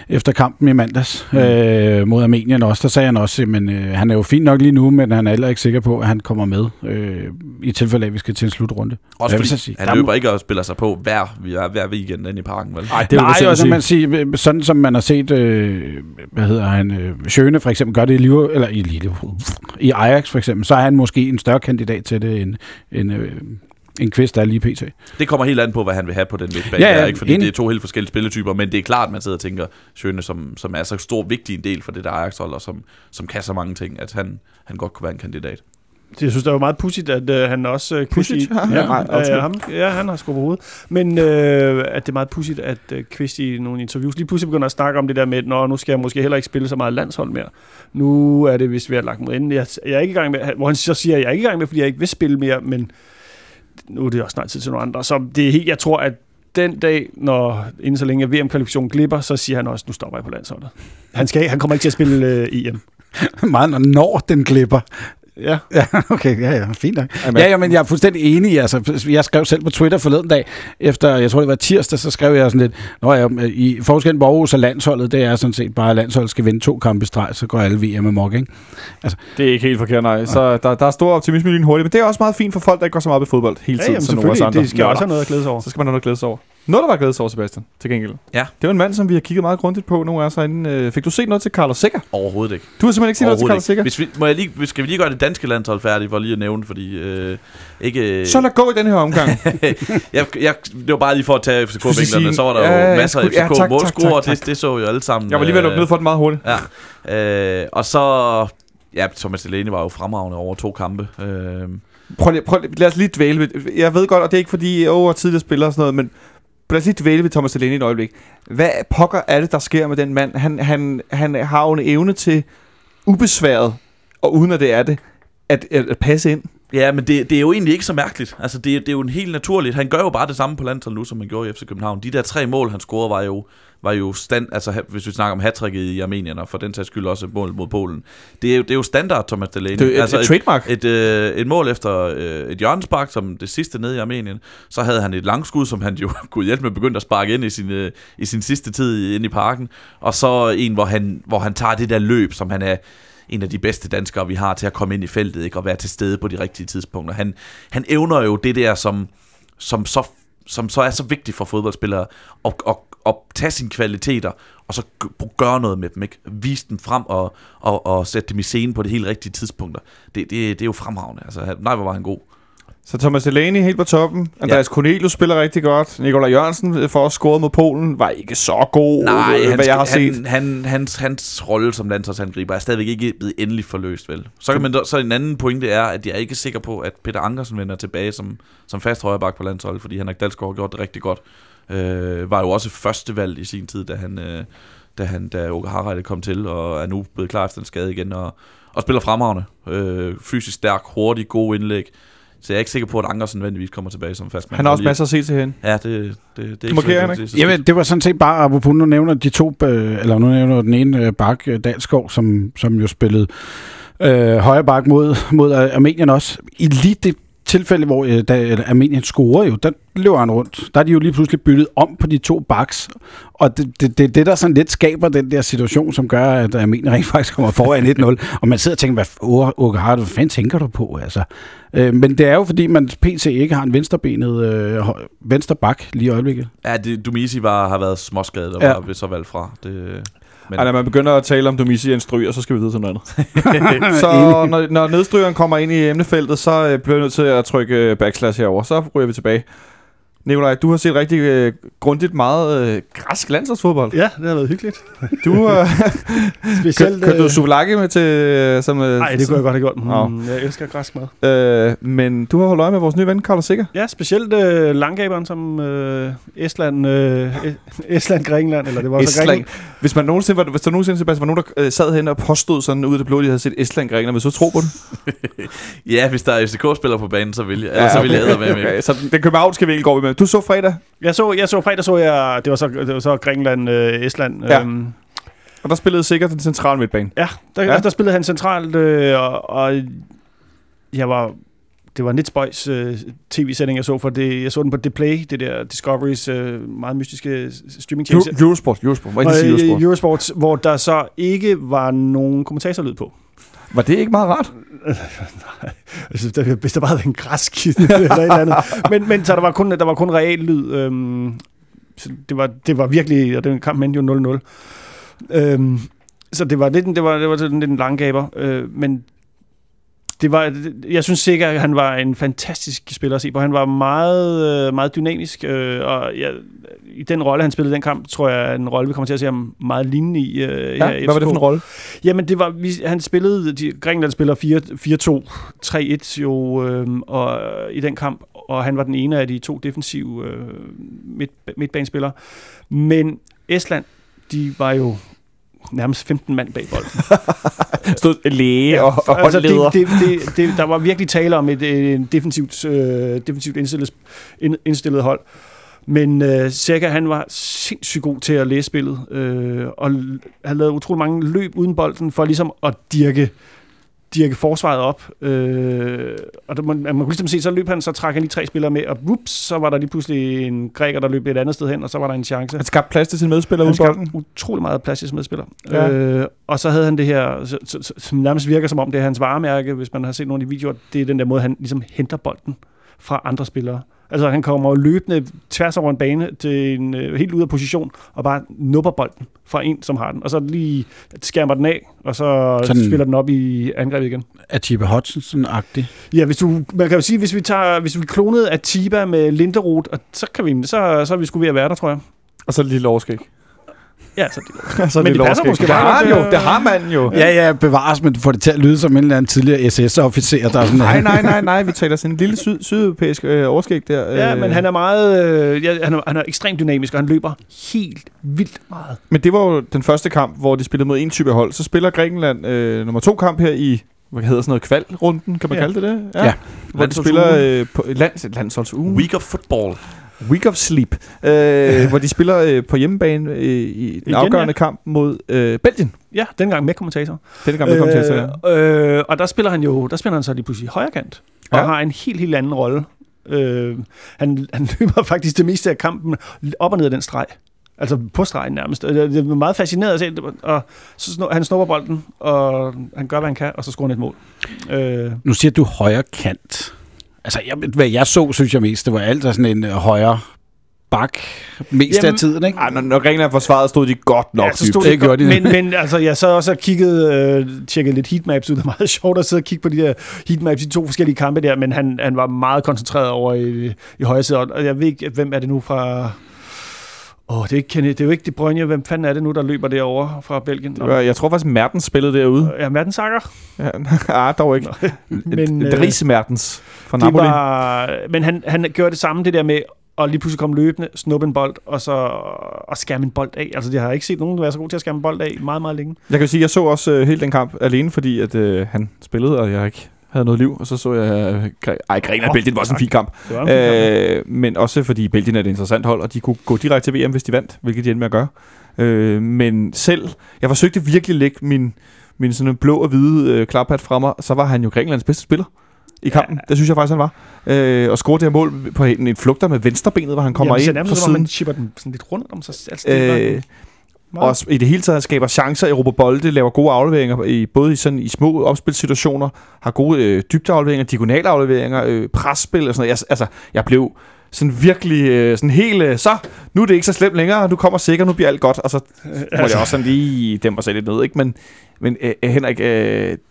efter kampen i mandags mm. øh, mod Armenien også. Der sagde han også, at øh, han er jo fint nok lige nu, men han er heller ikke sikker på, at han kommer med øh, i tilfælde af, at vi skal til en slutrunde. Også fordi sige, han løber ikke og spiller sig på hver, hver, hver weekend inde i parken, vel? Ej, det Nej, altså, man sige, sådan som man har set, øh, hvad hedder han, øh, Schøne for eksempel gør det i Liverpool, eller i Liverpool, i Ajax for eksempel, så er han måske en større kandidat til det, end, end, øh, en kvist er lige pt. Det kommer helt an på, hvad han vil have på den midtbane. Ja, Ja, ja, ikke? Fordi enig. det er to helt forskellige spilletyper, men det er klart, at man sidder og tænker, Schøne, som, som er så stor vigtig en del for det der Ajax-hold, og som, som kan så mange ting, at han, han godt kunne være en kandidat. Jeg synes, det var meget pudsigt, at øh, han også... Øh, Pudsigt? Ja, ja, nej, ja, ham, ja, han har på hovedet. Men øh, at det er meget pudsigt, at øh, Kvist i nogle interviews lige pludselig begynder at snakke om det der med, at Nå, nu skal jeg måske heller ikke spille så meget landshold mere. Nu er det vist ved at lagt mod enden. Jeg, jeg er ikke i gang med, hvor han så siger, at jeg er ikke i gang med, fordi jeg ikke vil spille mere, men nu er det også snart tid til nogle andre. Så det er helt, jeg tror, at den dag, når inden så længe VM-kvalifikationen glipper, så siger han også, nu stopper jeg på landsholdet. Han, skal, han kommer ikke til at spille øh, EM. Meget når- når den glipper. Ja. Ja, okay, ja, ja, fint nok. Jamen, Ja, ja, men jeg er fuldstændig enig. Altså, jeg skrev selv på Twitter forleden dag, efter, jeg tror det var tirsdag, så skrev jeg sådan lidt, Nå ja, i forskellen på Aarhus og landsholdet, det er sådan set bare, at landsholdet skal vinde to kampe i streg, så går alle VM amok, ikke? Det er ikke helt forkert, nej. Så der, der er stor optimisme i hurtigt, men det er også meget fint for folk, der ikke går så meget op i fodbold hele Ja, tiden, jamen, som selvfølgelig. Det skal også have noget at glæde sig over. Så skal man have noget at glæde sig over. Noget, der var glæde sig over, Sebastian, til gengæld. Ja. Det var en mand, som vi har kigget meget grundigt på nogle af os herinde. Øh, Fik du set noget til Carlos Sikker? Overhovedet ikke. Du har simpelthen ikke set noget til Carlos Sikker? Hvis vi, må jeg lige, skal vi lige gøre det danske landshold færdigt, for lige at nævne, fordi øh, ikke... Så lad gå i den her omgang. jeg, jeg, det var bare lige for at tage Skulle sige- FCK-vinklerne, så var der Ja, jo masser af FCK målscorer, det, det så jo alle sammen. Jeg var lige ved at lukke øh, ned for den meget hurtigt. Ja. Øh, og så... Ja, Thomas Delaney var jo fremragende over to kampe. Øh, Prøv lige, prøv lige, lad os lige dvæle ved, Jeg ved godt, og det er ikke fordi, jeg er tidligere spiller og sådan noget, men lad os lige dvæle ved Thomas Delaney et øjeblik. Hvad pokker er det, der sker med den mand? Han, han, han har jo en evne til ubesværet, og uden at det er det, at, at, at passe ind. Ja, men det, det er jo egentlig ikke så mærkeligt. Altså, det, det er jo en helt naturligt. Han gør jo bare det samme på landsholdet nu, som han gjorde i FC København. De der tre mål, han scorede, var jo, var jo stand, altså hvis vi snakker om hattricket i Armenien, og for den sags skyld også et mål mod Polen. Det er jo, det er jo standard, Thomas Delaney. Det er jo et, altså, et, trademark. et, øh, et mål efter øh, et hjørnespark, som det sidste nede i Armenien. Så havde han et langskud, som han jo kunne hjælpe med begyndte at sparke ind i sin, øh, i sin sidste tid inde i parken. Og så en, hvor han, hvor han tager det der løb, som han er en af de bedste danskere, vi har til at komme ind i feltet, ikke? og være til stede på de rigtige tidspunkter. Han, han evner jo det der, som, som, så, som så er så vigtigt for fodboldspillere, at, at, at tage sine kvaliteter, og så gøre noget med dem, ikke? Vise dem frem og, og, og sætte dem i scenen på det helt rigtige tidspunkter. Det, det, det er jo fremragende. Altså, nej, hvor var han god. Så Thomas Delaney helt på toppen. Andreas ja. Cornelius spiller rigtig godt. Nikolaj Jørgensen øh, for at score mod Polen var ikke så god, Nej, øh, han, hvad jeg har han, set. Han, hans, hans rolle som landsholdsangriber er stadigvæk ikke blevet endelig forløst, vel? Så, kan man, da- så en anden pointe er, at jeg er ikke sikker på, at Peter Ankersen vender tilbage som, som fast højreback på landsholdet, fordi Henrik Dalsgaard har gjort det rigtig godt. Øh, var jo også førstevalg i sin tid, da han, øh, da han da Åke Harreide kom til, og er nu blevet klar efter en skade igen, og, og spiller fremragende. Øh, fysisk stærk, hurtig, god indlæg. Så jeg er ikke sikker på, at Ankersen nødvendigvis kommer tilbage som fast Han har også masser at se til hende. Ja, det, det, det er ikke markerer det er ikke? så- Jamen, det var sådan set bare, apropos nu nævner de to, øh, eller nu nævner den ene øh, bak, øh, Dalsgaard, som, som jo spillede øh, højre bak mod, mod Armenien også. I lige det tilfælde, hvor øh, da, eller Armenien scorer jo, der løber han rundt. Der er de jo lige pludselig byttet om på de to baks. Og det er det, det, det, der sådan lidt skaber den der situation, som gør, at Armenien rent faktisk kommer foran 1-0. Og man sidder og tænker, hvad, Åke Hart, hvad fanden tænker du på? Altså, øh, men det er jo, fordi man PC ikke har en venstrebenet øh, venstre bak lige i øjeblikket. Ja, det, Dumisi var, har været småskadet og ja. var så valgt fra. Det, men, Ej, når man begynder at tale om Domisi en stryger, så skal vi videre til noget andet. så når, når nedstrygeren kommer ind i emnefeltet, så øh, bliver jeg nødt til at trykke øh, backslash herover. Så ryger vi tilbage. Nikolaj, du har set rigtig øh, grundigt meget øh, græsk landsholdsfodbold. Ja, det har været hyggeligt. Du øh, Specielt... kørte du øh, souvlaki med til... øh, Som, øh, Nej, det kunne jeg godt have gjort. Mm, jeg elsker græsk mad. Øh, men du har holdt øje med vores nye ven, Carlos Sikker. Ja, specielt øh, langgaberen som øh, Estland, øh, Estland, Grækenland, eller det var så Estland. Grækenland. Hvis, man nogensinde, var, hvis der nogensinde Sebastian, var nogen, der øh, sad hen og påstod sådan ud af det blå, de havde set Estland Grækenland, vil du så tro på det? Ja, hvis der er FCK-spillere på banen, så vil jeg, ja, så vil jeg med. okay. Så den københavnske vinkel går vi med. Du så fredag, Jeg så, jeg så fredag, så jeg, det var så, det var så Grækenland, øh, Estland. Ja. Øhm, og der spillede sikkert den centrale midtbane. ja, der, Ja. der spillede han centralt, øh, og, og jeg var det var Nitspøjs øh, tv-sætning, jeg så, for det, jeg så den på Dplay, det der Discoverys øh, meget mystiske streaming-tjeneste. Euro- Eurosport, Eurosport. Sige øh, Eurosport? Eurosport, hvor der så ikke var nogen kommentatorlyd på. Var det ikke meget rart? Altså, der, hvis der bare havde en græskiste eller et eller andet. Men, men så der var kun, der var kun real lyd. Øhm, så det, var, det var virkelig, og den kamp endte jo 0-0. Øhm, så det var lidt, det var, det var sådan lidt en langgaber. Øh, men det var, jeg synes sikkert, at han var en fantastisk spiller at se på. Han var meget, øh, meget dynamisk, øh, og jeg, i den rolle, han spillede den kamp, tror jeg, er en rolle, vi kommer til at se ham meget lignende i. Øh, her Ja, hvad var det for en rolle? Jamen, det var, vi, han spillede, de, Grækenland spiller 4-2-3-1 jo, øh, og, i den kamp, og han var den ene af de to defensive øh, midt, midtbanespillere. Men Estland, de var jo nærmest 15 mand bag bolden. Stod læge og, og altså, det, det, det, det, der var virkelig tale om et, et defensivt, øh, defensivt indstillet, ind, indstillet hold. Men øh, Seca, han var sindssygt god til at læse spillet, øh, og han lavede utrolig mange løb uden bolden, for ligesom at dirke, dirke forsvaret op. Øh, og der, man, man kunne ligesom se, så løb han, så trak han lige tre spillere med, og whoops, så var der lige pludselig en græker, der løb et andet sted hen, og så var der en chance. Han skabte plads til sine medspillere uden bolden. utrolig meget plads til som medspiller. Ja. Øh, og så havde han det her, så, så, så, som nærmest virker som om det er hans varemærke, hvis man har set nogle af de videoer, det er den der måde, han ligesom henter bolden fra andre spillere. Altså han kommer jo løbende tværs over en bane til en øh, helt ud af position, og bare nupper bolden fra en, som har den. Og så lige skærmer den af, og så Sådan- spiller den op i angrebet igen. Atiba Hutchinson-agtig. Ja, hvis du, man kan jo sige, hvis vi, tager, hvis vi klonede Atiba med Linderoth, og så, kan vi, så, så er vi skulle ved at være der, tror jeg. Og så et lille overskæg. Ja, så det, så Men det passer overskæg. måske det har jo. øh. Det har man jo. Ja, ja, bevares, men du får det til at lyde som en eller anden tidligere SS-officer, der er sådan Nej, nej, nej, nej. Vi taler sådan en lille syd, sydeuropæisk øh, overskæg der. Ja, øh. men han er meget, øh, ja, han, er, han er ekstremt dynamisk, og han løber helt vildt meget. Men det var jo den første kamp, hvor de spillede mod en type hold. Så spiller Grækenland øh, nummer to kamp her i, hvad hedder sådan noget, kvalrunden, kan man Ja. kalde det det? Ja. Hvor de spiller øh, på lands, landsholdsugen. Week of football. Week of Sleep. Øh, hvor de spiller øh, på hjemmebane øh, i den Igen, afgørende ja. kamp mod øh, Belgien. Ja, dengang med kommentator. Denne gang, vi kom til at sige. øh, øh, og der spiller han jo, der spiller han så lige pludselig højre kant, og Ja. har en helt, helt anden rolle. Øh, han, han løber faktisk det meste af kampen op og ned af den streg. Altså på stregen nærmest. Det det er meget fascineret at se, og så snor, han snupper bolden, og han gør, hvad han kan, og så scorer han et mål. Øh, Nu siger du højre kant. Altså, jeg, hvad jeg så, synes jeg mest, det var alt sådan en øh, højre bak mest Jamen, af tiden, ikke? Ej, når, når Grækenland forsvarede, stod de godt nok ja, så dybt. stod Det det gjorde godt, de. men, men altså, jeg så også og kiggede, øh, tjekkede lidt heatmaps ud. Det er meget sjovt at sidde og kigge på de der heatmaps i de to forskellige kampe der, men han, han var meget koncentreret over i, i højre side. Og jeg ved ikke, hvem er det nu fra... Åh, det, er ikke Kenneth, det er jo ikke De Bruyne. Hvem fanden er det nu, der løber derovre fra Belgien? Var- Jeg tror faktisk, Mertens spillede derude. Ja, Mertens Sager. Ja, ah, dog ikke. Men, Men, øh, Dries Mertens fra Napoli. var, men han, han gjorde det samme, det der med at lige pludselig komme løbende, snuppe en bold, og så og skærme en bold af. Altså, jeg har ikke set nogen være så god til at skærme en bold af meget, meget længe. Jeg kan sige, jeg så også øh, hele den kamp alene, fordi at øh, han spillede, og jeg ikke havde noget liv. Og så så jeg... Ej, Grækenland og Belgien var også en fin kamp. Det var en fin kamp. Øh, men også fordi Belgien er et interessant hold, og de kunne gå direkte til VM, hvis de vandt, hvilket de endte med at gøre. Øh, men selv, jeg forsøgte virkelig at lægge min, min sådan blå og hvide øh, klaphat fra mig, så var han jo Grækenlands bedste spiller i kampen. Ja. Det synes jeg faktisk, han var. Øh, og scorede det her mål på en, en flugter med venstrebenet, hvor han kommer Jamen, ind nærmest fra ud, som om chipper den sådan lidt rundt om sig. Altså, det Øh, meget- og i det hele taget skaber chancer, i bolde, laver gode afleveringer, i, både i, sådan, i små opspilsituationer, har gode øh, dybdeafleveringer, diagonale afleveringer, øh, presspil og sådan noget. Jeg, altså, jeg blev sådan virkelig øh, sådan helt, øh, så nu er det ikke så slemt længere, nu kommer sikkert, nu bliver alt godt, og så må Altså. jeg også sådan lige dæmpe mig selv lidt ned, ikke? Men, men øh, Henrik, øh,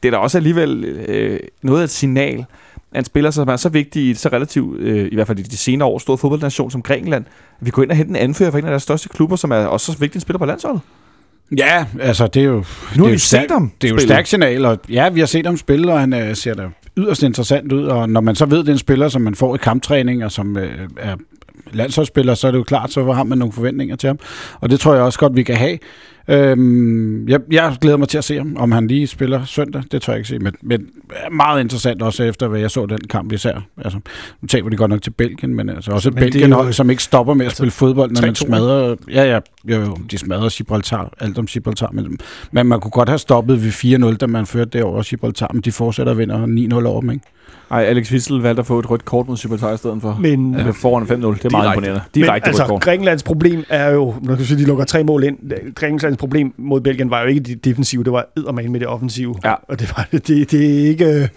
det er da også alligevel øh, noget af et signal, af en spiller, som er så vigtig i så relativt, øh, i hvert fald i de senere år, stor fodboldnation som Grækenland, at vi går ind og henter en anfører for en af deres største klubber, som er også så vigtig en spiller på landsholdet. Ja, altså det er jo... Nu har vi jo set ham Det er jo stærkt signal, og ja, vi har set ham spille, og han øh, ser da yderst interessant ud, og når man så ved, det er en spiller, som man får i kamptræning, og som øh, er landsholdsspiller, så er det jo klart, så har man nogle forventninger til ham. Og det tror jeg også godt, vi kan have. Øhm, jeg, jeg glæder mig til at se ham, om han lige spiller søndag, det tror jeg ikke se, men, men meget interessant også efter, hvad jeg så den kamp især. Altså, nu taber de godt nok til Belgien, men altså også Men Belgien, jo- som ikke stopper med at altså, spille fodbold, når man 3-2, smadrer... Ja, ja, jo, jo, de smadrer Gibraltar, alt om Gibraltar, men, men man kunne godt have stoppet ved 4-0, da man førte det over Gibraltar, men de fortsætter og vinder 9-0 over dem, ikke? Ej, Alex Wissel valgte at få et rødt kort mod Gibraltar i stedet for. Men, Ja. Foran 5-0. Det er meget Direkte. imponerende. Men Direkte altså, rødt kort. Grækenlands problem er jo, når du sige, de lukker tre mål ind. Grækenlands problem mod Belgien var jo ikke det defensive, det var eddermame med det offensive. Ja. Og det, var, det, det er ikke, øh,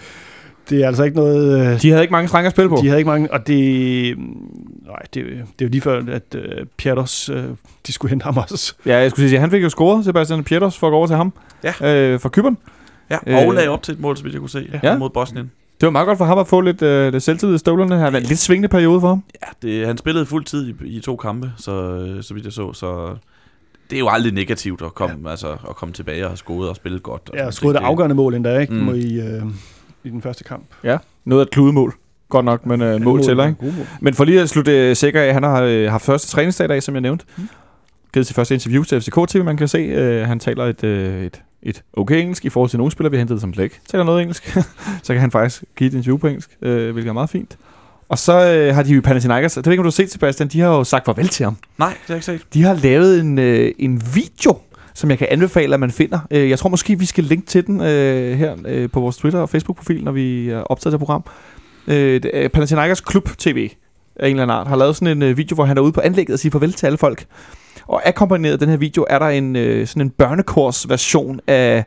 det er altså ikke noget... øh, De havde ikke mange strenge at spille på. De havde ikke mange, og det, nej, det, det er jo lige før, at uh, Pjatos, uh, de skulle hente ham også. Ja, jeg skulle sige, at han fik jo scoret, Sebastian Pietos, for at gå over til ham. Ja. Øh, for Kyberen. Ja, Øh, og lagde op til et mål, så vidt jeg kunne se, ja. mod Bosnien. Det var meget godt for ham at få lidt, øh, lidt selvtid i støvlerne. Han er en lidt svingende periode for ham. Ja, det, han spillede fuld tid i, i to kampe, så, øh, så vidt jeg så, så det er jo aldrig negativt at komme, ja. altså, at komme tilbage og have scoret og spillet godt. Og Ja, sådan skruede det ting. afgørende mål endda, ikke? Mm. I, uh, I den første kamp. Noget af et kludemål. Godt nok, men øh, mål til, ikke? Mål. Men for lige at slutte øh, sikker af, han har øh, haft første træningsdag i dag, som jeg nævnte. Mm. Givet sit første interview til FCK TV, man kan se. Øh, han taler et, øh, et, et okay engelsk i forhold til nogle spillere, vi har hentet, som slet ikke taler noget engelsk. så kan han faktisk give et interview på engelsk, øh, hvilket er meget fint. Og så øh, har de jo Panathinaikos, det ved ikke, om du har set, Sebastian, de har jo sagt farvel til ham. Nej, det har jeg ikke set. De har lavet en, øh, en video, som jeg kan anbefale, at man finder. Øh, jeg tror måske, vi skal linke til den øh, her øh, på vores Twitter- og Facebook-profil, når vi er optaget det program. Øh, Panathinaikos Klub TV af en eller anden art har lavet sådan en øh, video, hvor han er ude på anlægget og siger farvel til alle folk. Og akkompagneret den her video er der en øh, sådan en børnekors version af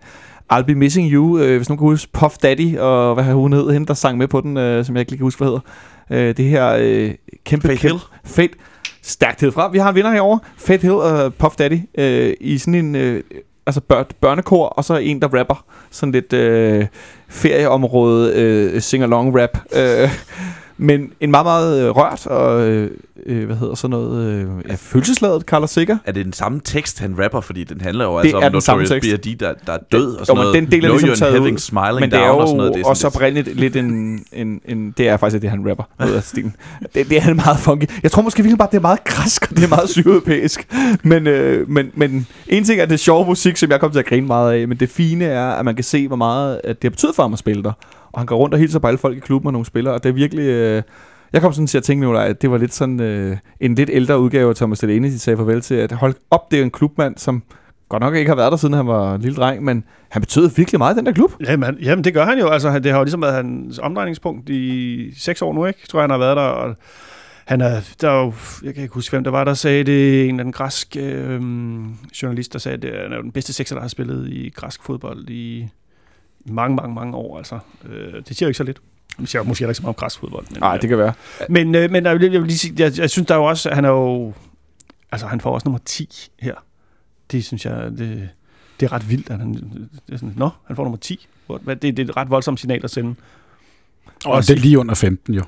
I'll Be Missing You, øh, hvis nogen kan huske Puff Daddy, og hvad hun hed, hende der sang med på den, øh, som jeg ikke lige kan huske, hvad hedder. Øh, det her øh, kæmpe... Kæmpe, Hill. Fate. Stærkt fra. Vi har en vinder herovre. Fate Hill og Puff Daddy øh, i sådan en øh, altså bør, børnekor, og så en, der rapper. Sådan lidt øh, ferieområde øh, sing-along rap. Øh, men en meget, meget øh, rørt og, øh, øh, hvad hedder sådan noget, øh, ja, følelsesladet, Carlos Sikker. Er det den samme tekst, han rapper? Fordi den handler jo Det altså er om den samme Notorious. B.I.D., der, der er død og Jo, sådan men noget. den del er ligesom taget ud. smiling Men det er jo og sådan noget. Det er også sådan oprindeligt lidt en, en, en... Det er faktisk det, han rapper. Ud af stilen. Det, det er meget funky. Jeg tror måske virkelig bare, det er meget krask, og det er meget sydeuropæisk. Men, øh, men, men en ting er det sjove musik, som jeg kommer til at grine meget af, men det fine er, at man kan se, hvor meget at det har betydet for ham at spille der. Og han går rundt og hilser på alle folk i klubben og nogle spillere, og det er virkelig... Øh, jeg kom sådan til at tænke nu, at det var lidt sådan øh, en lidt ældre udgave af Thomas Delaney, de sagde farvel til, at hold op, det er en klubmand, som godt nok ikke har været der, siden han var en lille dreng, men han betød virkelig meget i den der klub. Jamen, jamen, det gør han jo. Altså, det har jo ligesom været hans omdrejningspunkt i seks år nu, ikke? Tror jeg, han har været der. Og han er, der er jo, jeg kan ikke huske, hvem der var, der sagde det. En eller anden græsk øh, journalist, der sagde, at det er den bedste sekser, der har spillet i græsk fodbold i mange, mange, mange år. Altså, øh, det siger jo ikke så lidt. Det siger jo måske heller ikke så meget om græsk fodbold. Men, Nej, det kan være. men, øh, men jeg vil, jeg vil lige sige, jeg, jeg synes der er jo også, han er jo, altså han får også nummer 10 her. Det synes jeg, det, det er ret vildt, at han, det er sådan, nå, han får nummer 10. Hvor- hvad- Det, det er et ret voldsomt signal at sende. Og det er lige under 15, jo.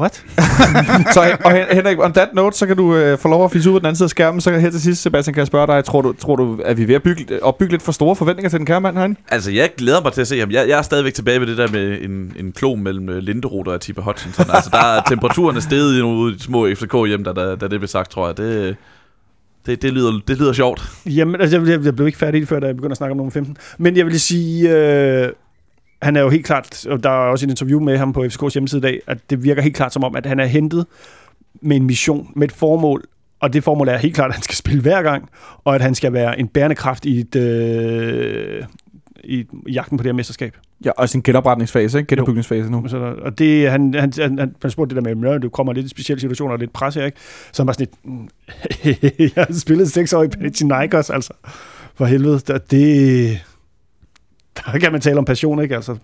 What? så og Hen- Henrik, on that note, så kan du øh, få lov at fisse ud på den anden side af skærmen, så her til sidst, Sebastian, kan jeg spørge dig, tror du, tror du at vi er ved at bygge, opbygge lidt for store forventninger til den kære mand herinde? Altså, jeg glæder mig til at se ham. Jeg, jeg er stadigvæk tilbage ved det der med en, en klon mellem øh, Linderoth og Tippe Hutchinson. altså, der er temperaturen er steget ude i de små FCK hjem, da, da, da det blev sagt, tror jeg. Det, det, det, lyder, det lyder sjovt. Jamen, altså, jeg, jeg blev ikke færdig før, da jeg begyndte at snakke om nummer 15. Men jeg vil sige, øh, han er jo helt klart, og der er også et interview med ham på FCK's hjemmeside i dag, at det virker helt klart som om, at han er hentet med en mission, med et formål, og det formål er helt klart, at han skal spille hver gang, og at han skal være en bærende kraft i, et, øh, i jagten på det her mesterskab. Ja, også en genopretningsfase, ikke? Genopbygningsfase nu. Så der, og det, han, han, han, han, han spurgte det der med, at du kommer lidt i specielle situationer og lidt pres her, ikke? Så han var sådan lidt, mm, jeg har spillet seks år i Panathinaikos, altså. For helvede, det... Der kan man tale om passion, ikke? Altså,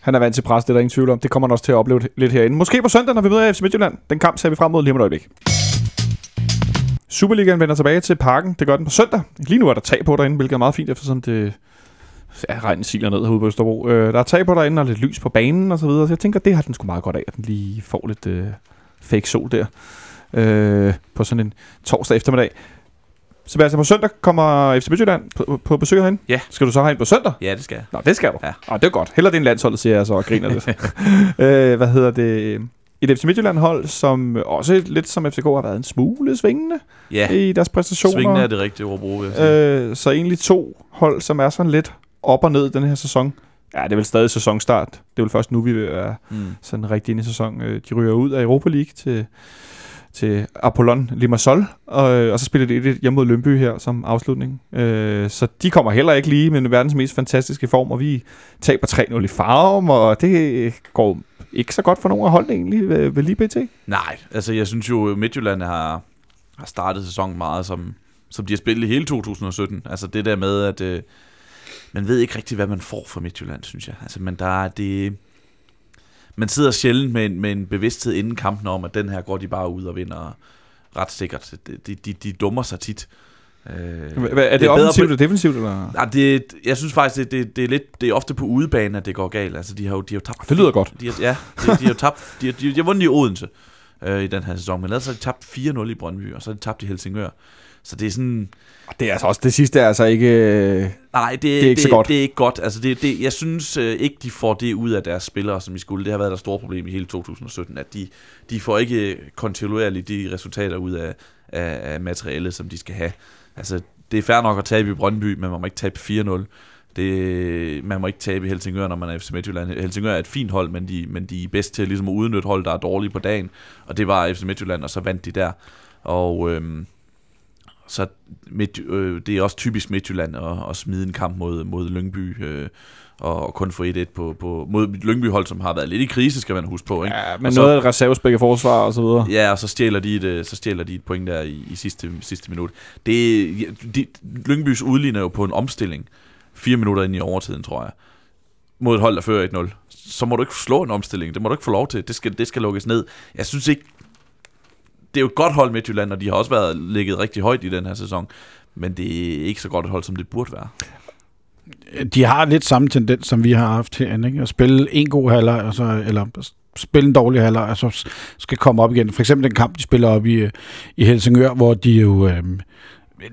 Han er vant til pres, det er der ingen tvivl om. Det kommer han også til at opleve lidt herinde. Måske på søndag, når vi møder FC Midtjylland. Den kamp ser vi frem mod lige om et øjeblik. Superligaen vender tilbage til parken. Det gør den på søndag. Lige nu er der tag på derinde, hvilket er meget fint, eftersom det ja, regnen siler ned herude på Østerbro. Øh, der er tag på derinde og lidt lys på banen og så videre. Så jeg tænker, det har den sgu meget godt af, at den lige får lidt øh, fake sol der øh, på sådan en torsdag eftermiddag. Sebastian, på søndag kommer FC Midtjylland på, på besøg herinde. Ja. Skal du så herind på søndag? Ja, det skal jeg. Nå, det skal du. Ja. Ah, det er godt. Heller din landshold, siger jeg så og griner lidt. øh, hvad hedder det? Et FC Midtjylland-hold, som også lidt som FCK har været en smule svingende Ja, i deres præstationer. svingende er det rigtige ord at bruge, vil. Øh, så egentlig to hold, som er sådan lidt op og ned den her sæson. Ja, det er vel stadig sæsonstart. Det er vel først nu, vi er Mm. sådan rigtig inde i sæson. Øh, De ryger ud af Europa League til, til Apollon Limassol, og, og så spiller de et hjemme mod Lønby her som afslutning. Øh, så de kommer heller ikke lige med verdens mest fantastiske form, og vi taber 3-0 i farm, og det går ikke så godt for nogen af holdene egentlig ved, ved lige pt. Nej, altså jeg synes jo, Midtjylland har, har startet sæsonen meget, som, som de har spillet i hele 2017. Altså det der med, at øh, man ved ikke rigtig, hvad man får fra Midtjylland, synes jeg. Altså, men der er det... Man sidder sjældent med en, med en bevidsthed inden kampen om, at den her går de bare ud og vinder ret sikkert. De, de, de, de dummer sig tit. Øh, Hvad, er det, det bedre offensivt eller defensivt? Eller? Nej, det, jeg synes faktisk, det, det, det, er lidt, det er ofte på udebane, at det går galt. Altså, de har jo, de har jo tabt... Det lyder godt. De har, ja, de, de har jo tabt... De de, de har vundet i Odense øh, i den her sæson, men ellers har de tabt 4-0 i Brøndby, og så har de tabt i Helsingør. Så det er sådan... Det er altså også det sidste er altså ikke... øh, Nej, det, Det er ikke så godt. Det er ikke godt. Altså, det, det, jeg synes øh, ikke, de får det ud af deres spillere, som de skulle. Det har været deres store problem i hele 2017, at de, de får ikke kontinuerligt de resultater ud af, af, af materialet, som de skal have. Altså, det er fair nok at tabe i Brøndby, men man må ikke tabe 4-0. Det, man må ikke tabe i Helsingør, når man er FC Midtjylland. Helsingør er et fint hold, men de, men de er bedst til ligesom at udnytte hold, der er dårlige på dagen. Og det var FC Midtjylland, og så vandt de der. Og øhm, så midt, øh, det er også typisk Midtjylland at, at smide en kamp mod, mod Lyngby, øh, og kun få 1-1 på, på, mod et Lyngby-hold, som har været lidt i krise, skal man huske på. Ikke? Ja, men Og så- noget af et reservespækket forsvar og så videre. Ja, og så stjæler de et, øh, så stjæler de et point der i, i sidste, sidste minut. Det, de, Lyngbys udligner jo på en omstilling, fire minutter ind i overtiden, tror jeg, mod et hold, der fører 1-0. Så må du ikke slå en omstilling. Det må du ikke få lov til. Det skal, det skal lukkes ned. Jeg synes ikke... Det er jo et godt hold Midtjylland, og de har også været ligget rigtig højt i den her sæson. Men det er ikke så godt et hold, som det burde være. de har lidt samme tendens, som vi har haft herinde, ikke? At spille en god halvleg, og så, eller spille en dårlig halvleg, og så skal komme op igen. For eksempel den kamp, de spiller op i, i Helsingør, hvor de jo øh,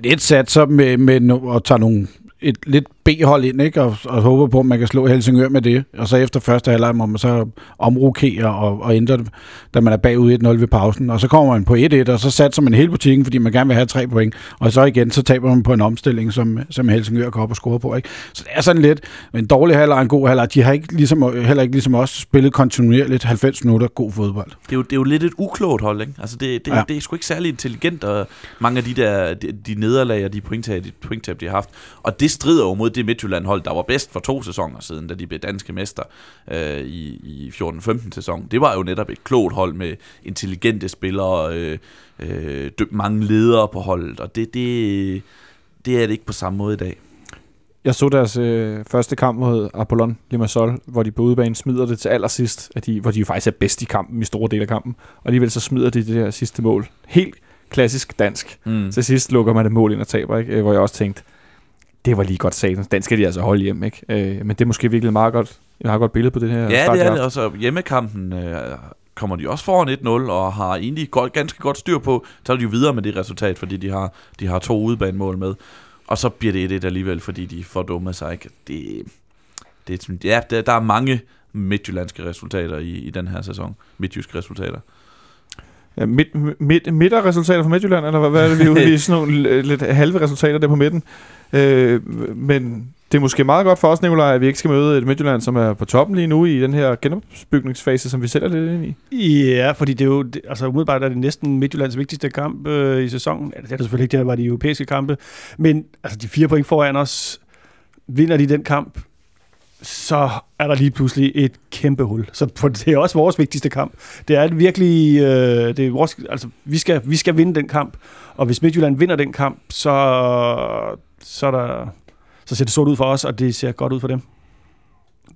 lidt satser med, med no, og tager nogle, et lidt B-hold ind, ikke? Og, og håber på, at man kan slå Helsingør med det. Og så efter første halvleg må man så omrokere og, og ændre det, da man er bagud 1-0 ved pausen. Og så kommer man på 1-1, og så satser man hele butikken, fordi man gerne vil have tre point. Og så igen, så taber man på en omstilling, som, som Helsingør kan op og score på. Ikke? Så det er sådan lidt en dårlig halvleg en god halvleg. De har ikke ligesom, heller ikke ligesom os spillet kontinuerligt 90 minutter god fodbold. Det er jo, det er jo lidt et uklogt hold, ikke? Altså det, det, ja. det er sgu ikke særlig intelligent, og mange af de der de, de nederlag og de pointtab, de, pointtab, de har haft. Og det strider jo mod det Midtjylland-hold, der var bedst for to sæsoner siden, da de blev danske mester øh, i, i 14-15 sæson. Det var jo netop et klogt hold med intelligente spillere, øh, øh, mange ledere på holdet, og det, det, det er det ikke på samme måde i dag. Jeg så deres øh, første kamp mod Apollon Limassol, hvor de på udebane smider det til allersidst, at de, hvor de jo faktisk er bedst i kampen, i store dele af kampen. Og alligevel så smider de det der sidste mål. Helt klassisk dansk. Mm. Til sidst lukker man et mål ind og taber, ikke? Øh, hvor jeg også tænkte, det var lige godt satans. Den skal de altså holde hjem, ikke? Øh, men det er måske virkelig et meget godt, et meget godt billede på det her Ja, start, det de er har det. Og så hjemmekampen øh, kommer de også foran 1-0, og har egentlig godt, ganske godt styr på. Så er de jo videre med det resultat, fordi de har, de har to udebanemål med. Og så bliver det 1-1 alligevel, fordi de får dumme sig. Ikke? Det, det, er ja, der, der er mange midtjyllandske resultater i, i den her sæson. Midtjyske resultater. Ja, midt, midt, midterresultater fra Midtjylland, eller hvad, hvad er det, vi er ude i? Sådan nogle lidt halve resultater der på midten. Øh, men det er måske meget godt for os, Nicolaj, at vi ikke skal møde et Midtjylland, som er på toppen lige nu i den her genopbygningsfase, som vi sælger lidt ind i. Ja, fordi det er jo, altså umiddelbart er det næsten Midtjyllands vigtigste kamp øh, i sæsonen. Ja, det er det selvfølgelig ikke, det var de europæiske kampe. Men altså de fire point foran os, vinder de den kamp, så er der lige pludselig et kæmpe hul. Så for det er også vores vigtigste kamp. Det er virkelig, øh, det er vores, altså vi skal, vi skal vinde den kamp. Og hvis Midtjylland vinder den kamp, så, så, der, så ser det sort ud for os, og det ser godt ud for dem.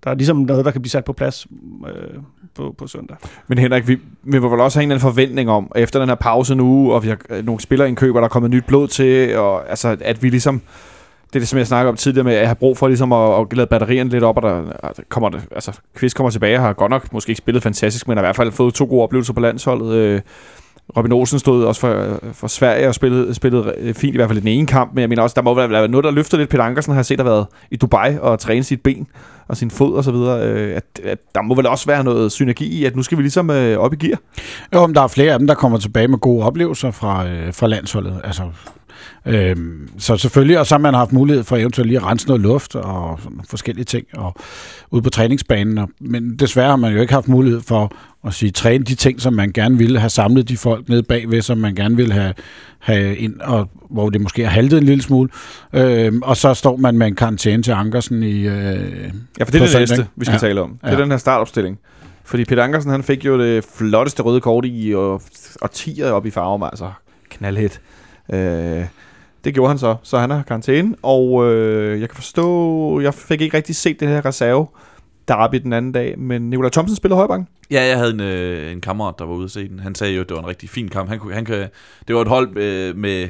Der er ligesom noget, der kan blive sat på plads øh, på, på søndag. Men Henrik, vi, vi må vel også have en eller anden forventning om, efter den her pause nu, og vi har øh, nogle spillerindkøber, der er kommet nyt blod til, og altså, at vi ligesom... Det er det, som jeg snakker om tidligere med, at jeg har brug for ligesom at, at lade batterierne lidt op, og der, der kommer det, altså, Kvist kommer tilbage og har godt nok måske ikke spillet fantastisk, men har i hvert fald fået to gode oplevelser på landsholdet. Øh, Robin Olsen stod også for, for Sverige og spillede, spillede øh, fint, i hvert fald i den ene kamp, men jeg mener også, der må være noget, der løfter lidt. Peter Ankersen har jeg set, der været i Dubai og træne sit ben og sin fod og så videre. Øh, at, at der må vel også være noget synergi i, at nu skal vi ligesom øh, op i gear. Jo, men der er flere af dem, der kommer tilbage med gode oplevelser fra, øh, fra landsholdet. Altså, Øhm, så selvfølgelig, og så har man haft mulighed for eventuelt lige at rense noget luft og sådan forskellige ting og ude på træningsbanen. Og, men desværre har man jo ikke haft mulighed for at sige, træne de ting, som man gerne ville have samlet de folk nede bagved, som man gerne ville have, have ind, og hvor det måske har haltet en lille smule. Øhm, og så står man med en karantæne til Ankersen i øh, Ja, for det er det næste, vi skal ja. tale om. Det er ja. den her startopstilling. Fordi Peter Ankersen, han fik jo det flotteste røde kort i og, og 10 op i farve, altså knaldhæt. Øh, det gjorde han så, så han har karantæne, og øh, jeg kan forstå, jeg fik ikke rigtig set det her reserve derby den anden dag, men Nikolaj Thomsen spillede højbank. Ja, jeg havde en, øh, en kammerat, der var ude at se den. Han sagde jo, at det var en rigtig fin kamp. Han, kunne, han kan, det var et hold øh, med,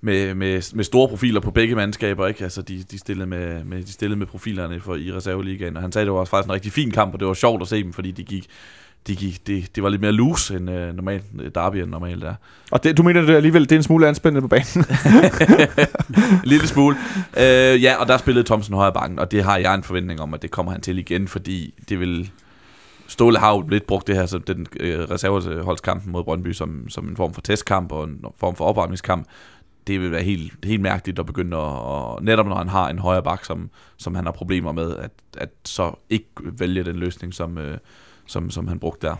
med, med, med store profiler på begge mandskaber, ikke? Altså, de, de, stillede med, med, de stillede med profilerne for, i reserveligaen, og han sagde, at det var faktisk en rigtig fin kamp, og det var sjovt at se dem, fordi de gik, de gik, det, det var lidt mere loose end øh, normalt, derby end normalt er. Og det, du mener det alligevel, det er en smule anspændende på banen? en lille smule. Øh, ja, og der spillede Thomsen højre bakken, og det har jeg en forventning om, at det kommer han til igen, fordi det vil... Ståle har jo lidt brugt det her, så den øh, reserveholdskampen mod Brøndby, som, som en form for testkamp og en form for opvarmningskamp. Det vil være helt, helt mærkeligt at begynde at, og netop når han har en højre bak, som, som han har problemer med, at, at så ikke vælge den løsning, som, øh, som, som han brugte der.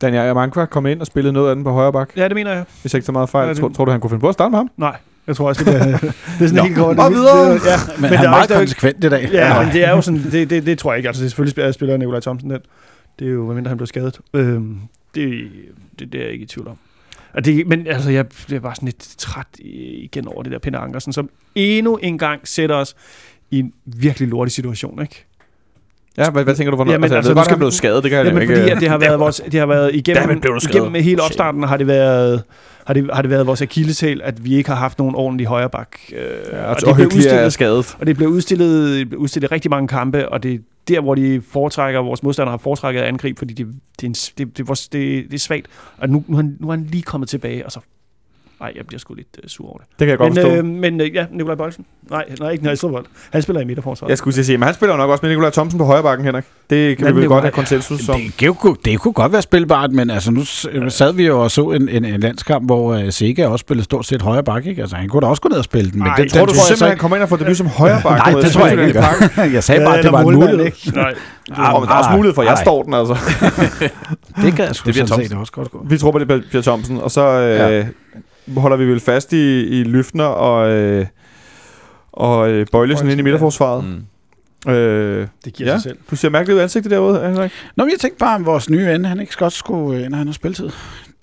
Daniel Amankwa kom ind og spillede noget af den på højre bak. Ja, det mener jeg. Hvis jeg ikke så meget fejl. Ja, det... tror, tror, du, han kunne finde på at starte med ham? Nej. Jeg tror også, det, bliver, det er sådan helt kort. Og videre! Ja, men, men han er meget konsekvent i dag. Ja, men det er jo sådan, det, det, det tror jeg ikke. Altså, det er selvfølgelig spiller Nikolaj Thomsen den. Det er jo, medmindre han blev skadet. Øhm, det, det, det er jeg ikke i tvivl om. Og det, men altså, jeg bliver bare sådan lidt træt igen over det der Peter Ankersen, som endnu en gang sætter os i en virkelig lortig situation, ikke? Ja, hvad, hvad tænker du, hvornår? Jamen, altså, altså, ved godt, blevet skadet, det kan jamen, jeg ikke. fordi at det har været, vores, det har været igennem, igennem hele opstarten har det været har det, har det været vores akilleshæl, at vi ikke har haft nogen ordentlig højre bak. Øh, ja, og, og det bliver udstillet, skadet. Og det bliver udstillet, udstillet rigtig mange kampe, og det er der, hvor de foretrækker, vores modstandere har foretrækket angreb, fordi det, det, er, en, det, det, det, det er svagt. Og nu, nu, er han, nu er han lige kommet tilbage, og så Nej, jeg bliver sgu lidt uh, sur over det. Det kan jeg godt men, forstå. Øh, men øh, ja, Nikolaj Bøjsen. Nej, nej, ikke Nikolaj Han spiller i midterforsvaret. Jeg skulle sige, men han spiller nok også med Nikolaj Thomsen på højre bakken, Henrik. Det kan men vi vel godt have konsensus om. Det, det, det kunne godt være spilbart, men altså nu sad vi jo og så en, en, en landskamp, hvor uh, Sega også spillede stort set højre bakke. ikke? Altså han kunne da også gå ned og spille den. Men Ej, det, tror du simpelthen, han kommer ind og får debut som højre bakke? Nej, det tror jeg ikke, jeg sagde bare, at det var en mulighed. Nej. Ja, men der er også mulighed for, at jeg står den, altså. det kan jeg sgu sådan set også godt gå. Vi tror på, det bliver Thomsen, og så holder vi vel fast i, i Lyftner og, øh, og øh, Bøjlesen ind i midterforsvaret. Mm. Øh, det giver ja. sig selv. Du ser mærkeligt ud ansigtet derude, Henrik. Nå, men jeg tænkte bare, om vores nye ven, han ikke godt skulle, øh, når han har spilletid.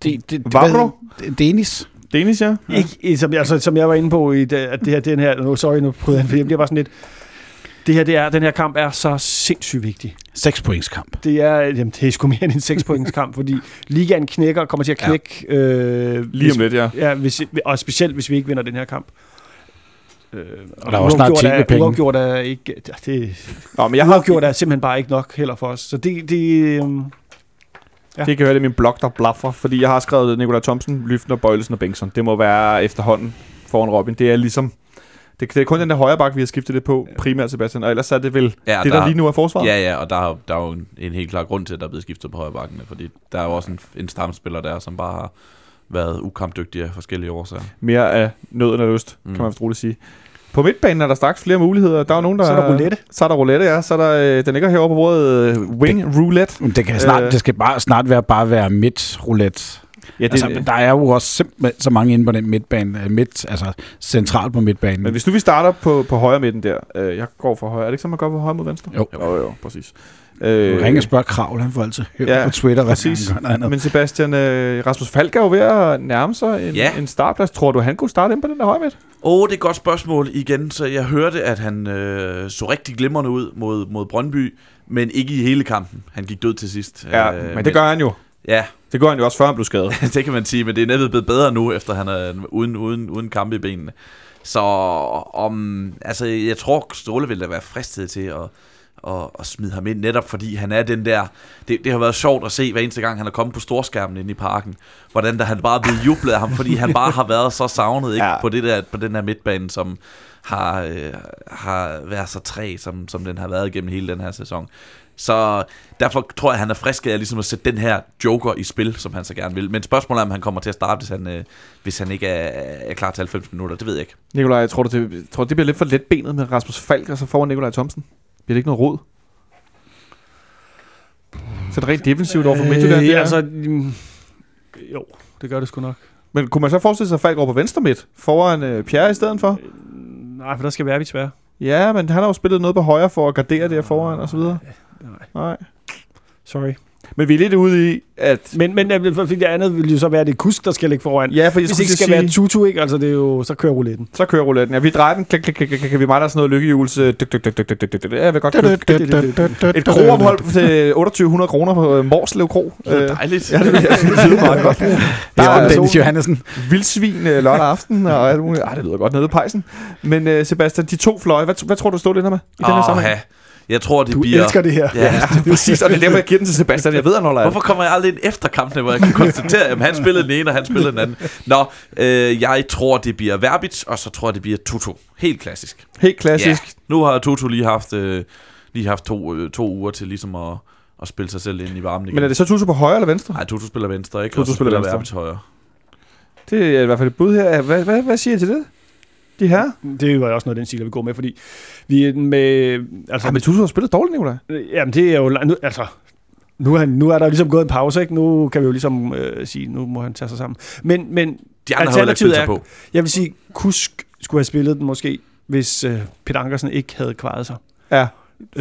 Det, det, Hvad Denis. Denis, ja. ja. Ikke, som, altså, som jeg var inde på, i det, at det her, den her, nu, sorry, nu prøvede han, for jeg bliver bare sådan lidt, det her, det er, den her kamp er så sindssygt vigtig. 6 points kamp. Det er, jamen, det er sgu mere end en 6 points kamp, fordi ligaen knækker, kommer til at knække. Ja. Øh, Lige om lidt, ja. ja hvis, og specielt, hvis vi ikke vinder den her kamp. Øh, og der er også snart 10 penge. Uafgjort er ikke... Det, Nå, men jeg har uafgjort er simpelthen bare ikke nok heller for os. Så det... det øh, Ja. Det kan høre, det er min blog, der blaffer, fordi jeg har skrevet Nikolaj Thomsen, Lyften, Bøjlesen og Bengtsson. Det må være efterhånden foran Robin. Det er ligesom det, det er kun den der højre bak, vi har skiftet det på, ja. primært Sebastian, og ellers er det vel ja, det, der, der lige nu er forsvaret. Ja, ja, og der, er, der er jo en, en helt klar grund til, at der er blevet skiftet på højre bakken, fordi der er jo også en, en stamspiller der, som bare har været ukampdygtig af forskellige årsager. Mere af nøden og lyst, mm. kan man roligt sige. På midtbanen er der straks flere muligheder. Der er nogen, der... Så er der roulette. Så er der roulette, ja. Så er der, øh, den ligger herovre på bordet, øh, wing det, roulette. Det, kan snart, øh, det skal bare, snart være, bare være midt roulette. Ja, det, altså, der er jo også simpelthen så mange inde på den midtbane, øh, midt, altså centralt på midtbanen. Men hvis nu vi starter på, på højre midten der, øh, jeg går for højre, er det ikke så, man går for højre mod venstre? Jo. Jo, jo, præcis. Øh, Ringe spørg Kravl, han får altid hørt ja, på Twitter. Præcis. Men Sebastian, øh, Rasmus Falk er jo ved at nærme sig en, ja. en startplads. Tror du, han kunne starte ind på den der højre midt? Åh, oh, det er et godt spørgsmål igen. Så jeg hørte, at han øh, så rigtig glimrende ud mod, mod Brøndby, men ikke i hele kampen. Han gik død til sidst. Ja, øh, men det men, gør han jo. Ja. Det gør han jo også, før han blev skadet. det kan man sige, men det er netop blevet bedre nu, efter han er uden, uden, uden kamp i benene. Så om, altså, jeg tror, Ståle ville da være fristet til at, at, at smide ham ind, netop fordi han er den der... Det, det har været sjovt at se hver eneste gang, han er kommet på storskærmen inde i parken, hvordan der han bare er blevet jublet af ham, fordi han bare har været så savnet ikke, ja. på, det der, på den her midtbane, som har, øh, har været så træ, som, som den har været gennem hele den her sæson. Så derfor tror jeg, han er frisk af ligesom at sætte den her joker i spil, som han så gerne vil. Men spørgsmålet er, om han kommer til at starte, hvis han, øh, hvis han ikke er, er klar til 90 minutter. Det ved jeg ikke. Nikolaj, jeg tror, du, det, tror, det bliver lidt for let benet med Rasmus Falk, og så foran Nikolaj Thomsen. Bliver det ikke noget råd? Så er det rent defensivt over for Midtjylland. Øh, er- altså, mm, jo, det gør det sgu nok. Men kunne man så forestille sig, at Falk over på venstre midt, foran øh, Pierre i stedet for? Nej, for der skal være være. Ja, men han har jo spillet noget på højre for at gardere det her foran og så videre. Nej. Sorry. Men vi er lidt ude i, at... Men, men øh, det andet ville jo så være, at det er kusk, der skal ligge foran. Ja, for jeg Hvis ikke skal sige... være tutu, ikke? Altså, det er jo... Så kører rouletten. Så kører rouletten. Ja, vi drejer den. Klik, klik, klik, klik. Vi mangler sådan noget lykkehjuls... Jeg vil godt købe... Et kroophold til 2800 kroner på øh, Morslev Kro. Det er øh, dejligt. Ja, det lyder meget godt. Der er Dennis Johannesen. Vildsvin lørdag aften og alt muligt. Ej, det lyder godt nede i pejsen. Men Sebastian, de to fløje, hvad, hvad tror du, står lidt med i den her sammenhæng? Jeg tror, det Du bliver... elsker det her. Ja, Præcis, og det er derfor, jeg giver den til Sebastian. Jeg ved, han holder af Hvorfor kommer jeg aldrig ind efter kampene, hvor jeg kan konstatere, at han spillede den ene, og han spillede den anden? Nå, øh, jeg tror, det bliver Verbitz, og så tror jeg, det bliver Tutu. Helt klassisk. Helt klassisk. Ja, nu har Tutu lige haft, øh, lige haft to, øh, to uger til ligesom at, at spille sig selv ind i varmen igen. Men er det så Tutu på højre eller venstre? Nej, Tutu spiller venstre, ikke? Tutu Og så spiller venstre. Verbitz højre. Det er i hvert fald et bud her. Hvad, hvad, hvad siger I til det? De her? Det var også noget, af den stil, jeg vil gå med, fordi vi er med... Altså, Ja, men Tutu har spillet dårligt, Nicolaj. Jamen, det er jo... Nu, altså, nu er, han, nu er der jo ligesom gået en pause, ikke? Nu kan vi jo ligesom øh, sige, nu må han tage sig sammen. Men, men De andre har jo ikke Alternativet er- på. jeg vil sige, Kusk skulle have spillet den måske, hvis øh, Peter Ankersen ikke havde kvaret sig. Ja.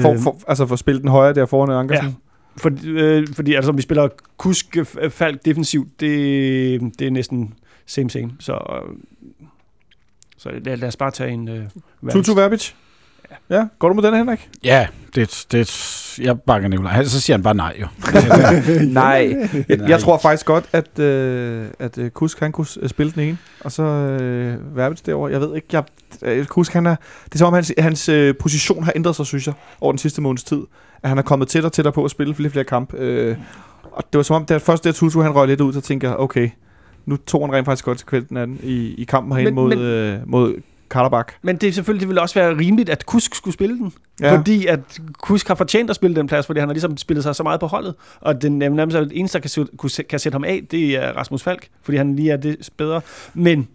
For, Øhm. for, altså for at spille den højre der foran Ankersen. Ja. For, øh, fordi altså, om vi spiller Kusk øh, Falk defensivt, det, det er næsten same same. Så, øh, så lad, lad os bare tage en... Øh, Tutu Verbic? Ja. Går du med den, Henrik? Ja, det, det, jeg bakker Nikolaj. Så siger han bare nej, jo. Nej. Jeg, jeg tror faktisk godt, at, øh, at øh, Kusk han kunne øh, spille den ene, og så øh, Verbitz derovre. Jeg ved ikke, jeg, øh, Kusk han er, det er som om hans, hans øh, position har ændret sig, synes jeg, over den sidste måneds tid. At han er kommet tættere og tættere på at spille flere flere kampe. Øh, og det var som om, da først der Tutu han røg lidt ud, så tænker jeg, okay, nu tog han rent faktisk godt til kvældten af den i, i kampen herinde Men- mod, men- øh, mod Karabak. Men det er selvfølgelig det ville også være rimeligt, at Kusk skulle spille den. Ja. Fordi at Kusk har fortjent at spille den plads, fordi han har ligesom spillet sig så meget på holdet. Og den er nærmest det eneste, der kan, kan sætte ham af, det er Rasmus Falk, fordi han lige er det bedre. Men,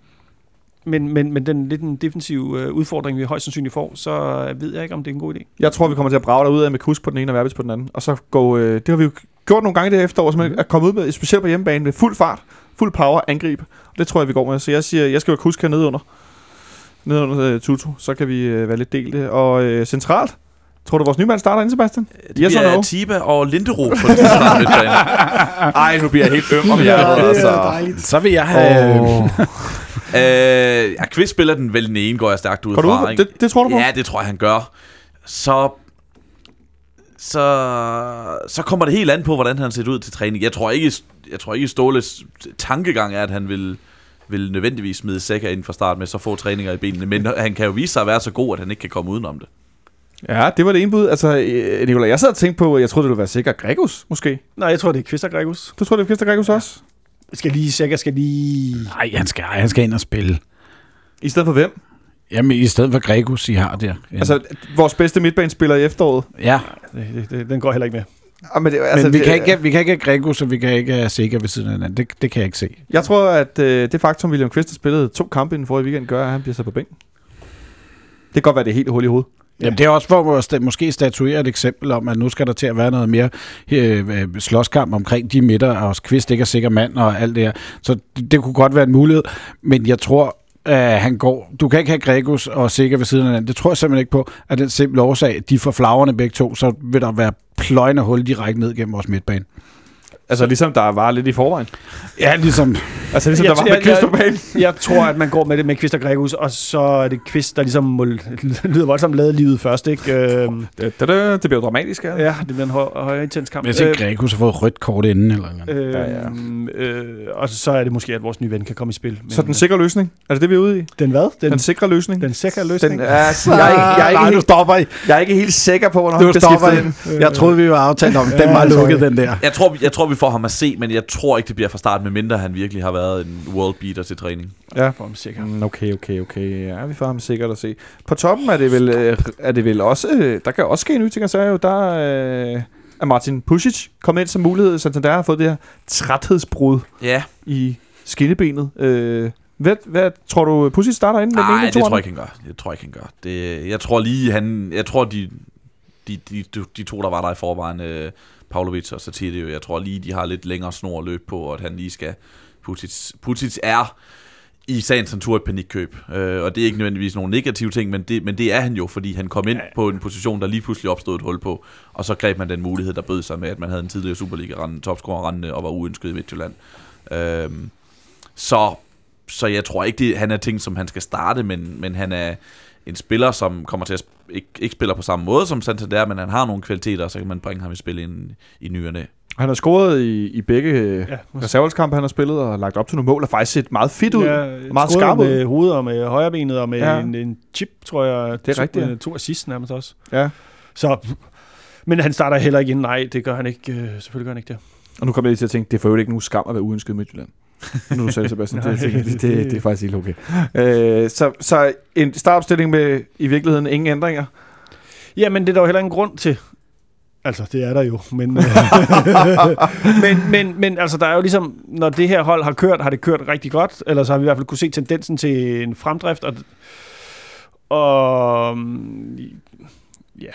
men, men, men den lidt en defensiv øh, udfordring, vi højst sandsynligt får, så øh, ved jeg ikke, om det er en god idé. Jeg tror, vi kommer til at brage derud af med Kusk på den ene og Verbitz på den anden. Og så gå, øh, det har vi jo gjort nogle gange det efterår, så man er kommet ud med, specielt på hjemmebane, med fuld fart, fuld power, angreb. Og det tror jeg, vi går med. Så jeg siger, jeg skal jo Kusk hernede under. Nede under uh, Tutu. Så kan vi uh, være lidt delte. Og øh, centralt, tror du, vores nye mand starter ind, Sebastian? Det Yes bliver no? Tiba og Lindero på den centrale midtbane. Ej, nu bliver jeg helt øm om hjertet. altså. dejligt. Så vil jeg have... Oh. øh, ja, Kvist spiller den vel den ene, går jeg stærkt ud fra. Det, det tror du på? Ja, det tror jeg, han gør. Så, så, så kommer det helt an på, hvordan han ser ud til træning. Jeg tror ikke, jeg tror ikke Ståles tankegang er, at han vil, vil nødvendigvis smide Sækker ind fra start med så få træninger i benene. Men han kan jo vise sig at være så god, at han ikke kan komme udenom det. Ja, det var det ene bud. Altså, øh, Nicolaj, jeg sad og tænkte på, at jeg troede, det ville være sikkert Gregus, måske. Nej, jeg tror, det er Kvist og Gregus. Du tror, det er Christa Gregus også? Skal lige, sikkert skal lige... Nej, han skal, han skal ind og spille. I stedet for hvem? Jamen, i stedet for Gregus, I har der. Ja. Altså, vores bedste midtbanespiller i efteråret. ja, Det, det, det, den går heller ikke med. Ah, men det, altså, men vi, det, kan ikke, vi kan ikke have Gregus, og vi kan ikke have Sikker ved siden af hinanden. Det, det kan jeg ikke se. Jeg tror, at øh, det faktum, William har spillet to kampe inden for i weekend, gør, at han bliver sat på bænken. Det kan godt være, det er helt hul i hovedet. Jamen, det er også for at måske statuere et eksempel om, at nu skal der til at være noget mere øh, øh, slåskamp omkring de midter, og Kvist ikke er sikker mand og alt det her. Så det, det kunne godt være en mulighed, men jeg tror, at han går... Du kan ikke have Gregus og Sikker ved siden af den. Det tror jeg simpelthen ikke på, at den simple årsag, de får flagrene begge to, så vil der være pløjende hul direkte ned gennem vores midtbane. Altså ligesom der var lidt i forvejen. Ja, ligesom... Altså ligesom Jeg- der var jeg- med Christoph Bale. Jeg tror, at man går med det med Kvist og Gregus, og så er det Kvist, der ligesom må, lyder voldsomt lavet livet først, ikke? Øhm, Det, det, det bliver dramatisk, ja. ja, det bliver en høj, høj intens kamp. Jeg tænker, Gregus har fået rødt kort inden, eller noget. Øh, Ja, ja. Øh, og så er det måske, at vores nye ven kan komme i spil. Men, Så den sikre løsning? Er det det, vi er ude i? den hvad? Den, Den sikre løsning? den sikre løsning? Den, ja, altså, jeg, er ikke, jeg, er ikke Nej, nu helt, stopper I. jeg er ikke helt sikker på, hvornår Du stopper ind. Jeg troede, vi var aftalt om, den var lukket, den der. Jeg tror, jeg tror, vi får ham at se, men jeg tror ikke, det bliver fra start, medmindre han virkelig har været en world beater til træning. Ja. For ham sikker. Mm, Okay, okay, okay. Ja, vi får ham sikkert at se. På toppen er det vel, øh, er det vel også... Øh, der kan også ske nye ting, og så er jo, der øh, er Martin Pusic kommet ind som mulighed. Santander har fået det her træthedsbrud Ja, i skinnebenet. Øh, hvad, hvad tror du, Pusic starter inden? nej, det tror jeg ikke, han gør. Det tror jeg ikke, han gør. Det, jeg tror lige, han... Jeg tror, de, de, de, de, de to, der var der i forvejen, øh, Pavlovic og Satirjo, jeg tror lige, de har lidt længere snor at løbe på, og at han lige skal... Putic, Putic er i sagens natur et panikkøb. Øh, og det er ikke nødvendigvis nogen negative ting, men det, men det er han jo, fordi han kom ind Ja. på en position, der lige pludselig opstod et hul på, og så greb man den mulighed, der bød sig med, at man havde en tidligere Superliga-rende, topscorer rendende og var uønsket i Midtjylland. Øh, så, så jeg tror ikke, det, han er ting, som han skal starte, men, men han er en spiller, som kommer til at sp- ikke, ikke spiller på samme måde som Santander, men han har nogle kvaliteter, så kan man bringe ham i spil ind i ny og næ. Han har scoret i, i begge Ja, reserveholdskampe, han har spillet, og lagt op til nogle mål, og faktisk set meget fedt ud. Ja, meget skarp ud. med hovedet og med højrebenet og med Ja. en, en chip, tror jeg. Det er to, rigtigt, ja. øh, To assist nærmest også. Ja. Så, men han starter heller ikke ind. Nej, det gør han ikke. Øh, selvfølgelig gør han ikke det. Og nu kommer jeg lige til at tænke, det er for øvrigt ikke nogen skam at være uønsket i Midtjylland. Nu sagde Sebastian. det, det, det, det, det, er faktisk ikke okay. Øh, så, så en startopstilling med i virkeligheden ingen ændringer. Jamen, det er der jo heller ingen grund til. Altså, det er der jo, men, øh, men, men, men altså, der er jo ligesom, når det her hold har kørt, har det kørt rigtig godt, eller så har vi i hvert fald kunne se tendensen til en fremdrift, og, og mm, ja,